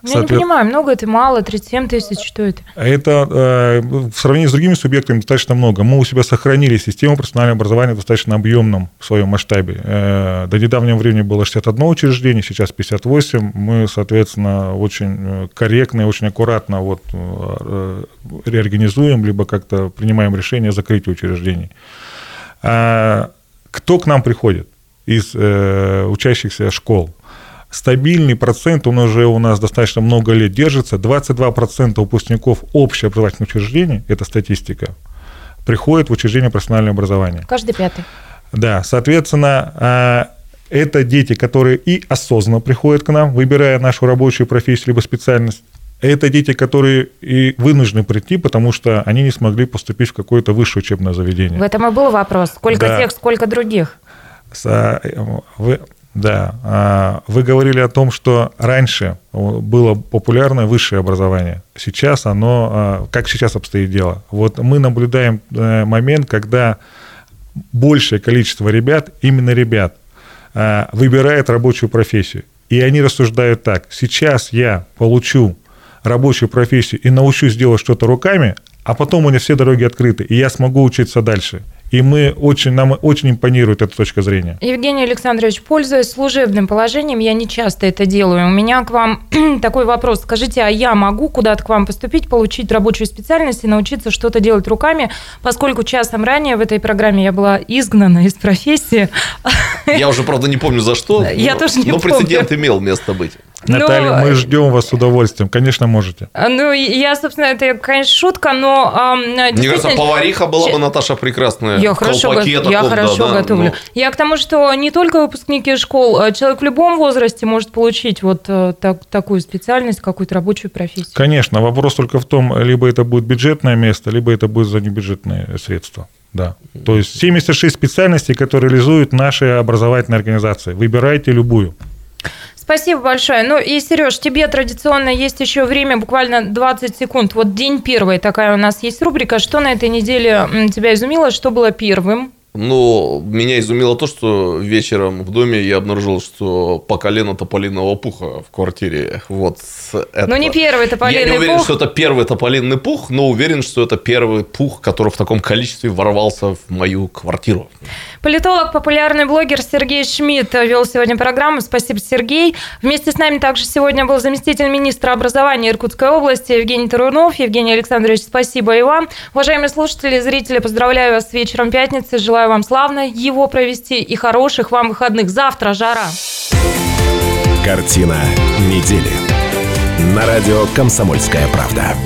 Speaker 2: Я Соответ... не понимаю, много это, мало, 37 тысяч, что это?
Speaker 8: Это э, в сравнении с другими субъектами достаточно много. Мы у себя сохранили систему профессионального образования в достаточно объемном в своем масштабе. Э, до недавнего времени было 61 учреждение, сейчас 58. Мы, соответственно, очень э, корректно и очень аккуратно вот, э, реорганизуем, либо как-то принимаем решение о закрытии учреждений. А, кто к нам приходит из э, учащихся школ? Стабильный процент, он уже у нас достаточно много лет держится. 22% выпускников общеобразовательных учреждений, это статистика, приходят в учреждение профессионального образования.
Speaker 2: Каждый пятый.
Speaker 8: Да, соответственно, а, это дети, которые и осознанно приходят к нам, выбирая нашу рабочую профессию либо специальность. Это дети, которые и вынуждены прийти, потому что они не смогли поступить в какое-то высшее учебное заведение.
Speaker 2: В этом и был вопрос. Сколько да. тех, сколько других?
Speaker 8: Вы, да. А, вы говорили о том, что раньше было популярное высшее образование. Сейчас оно, а, как сейчас обстоит дело? Вот мы наблюдаем э, момент, когда большее количество ребят, именно ребят, а, выбирает рабочую профессию. И они рассуждают так. Сейчас я получу рабочую профессию и научусь делать что-то руками, а потом у меня все дороги открыты, и я смогу учиться дальше. И мы очень, нам очень импонирует эта точка зрения.
Speaker 2: Евгений Александрович, пользуясь служебным положением, я не часто это делаю. У меня к вам такой вопрос. Скажите, а я могу куда-то к вам поступить, получить рабочую специальность и научиться что-то делать руками, поскольку часом ранее в этой программе я была изгнана из профессии.
Speaker 3: Я уже, правда, не помню за что.
Speaker 2: Я
Speaker 3: но,
Speaker 2: тоже не
Speaker 3: но
Speaker 2: помню.
Speaker 3: Но прецедент имел место быть.
Speaker 8: Наталья, но... мы ждем вас с удовольствием. Конечно, можете.
Speaker 2: Ну, я, собственно, это, конечно, шутка, но...
Speaker 3: Мне кажется, повариха была бы Наташа прекрасная.
Speaker 2: Я хорошо, го... я хорошо да, готовлю. Но... Я к тому, что не только выпускники школ, а человек в любом возрасте может получить вот э, так, такую специальность, какую-то рабочую профессию.
Speaker 8: Конечно, вопрос только в том, либо это будет бюджетное место, либо это будет за небюджетные средства. Да. То есть 76 специальностей, которые реализуют наши образовательные организации. Выбирайте любую.
Speaker 2: Спасибо большое. Ну и, Сереж, тебе традиционно есть еще время, буквально 20 секунд. Вот день первый, такая у нас есть рубрика. Что на этой неделе тебя изумило? Что было первым?
Speaker 3: Но меня изумило то, что вечером в доме я обнаружил, что по колено тополиного пуха в квартире. Вот
Speaker 2: это. Ну, не первый тополиный пух.
Speaker 3: Я не уверен, пух. что это первый тополиный пух, но уверен, что это первый пух, который в таком количестве ворвался в мою квартиру.
Speaker 2: Политолог, популярный блогер Сергей Шмидт вел сегодня программу. Спасибо, Сергей. Вместе с нами также сегодня был заместитель министра образования Иркутской области Евгений Тарунов. Евгений Александрович, спасибо и вам. Уважаемые слушатели, зрители, поздравляю вас с вечером пятницы. Желаю Желаю вам славно его провести и хороших вам выходных. Завтра жара.
Speaker 1: Картина недели. На радио «Комсомольская правда».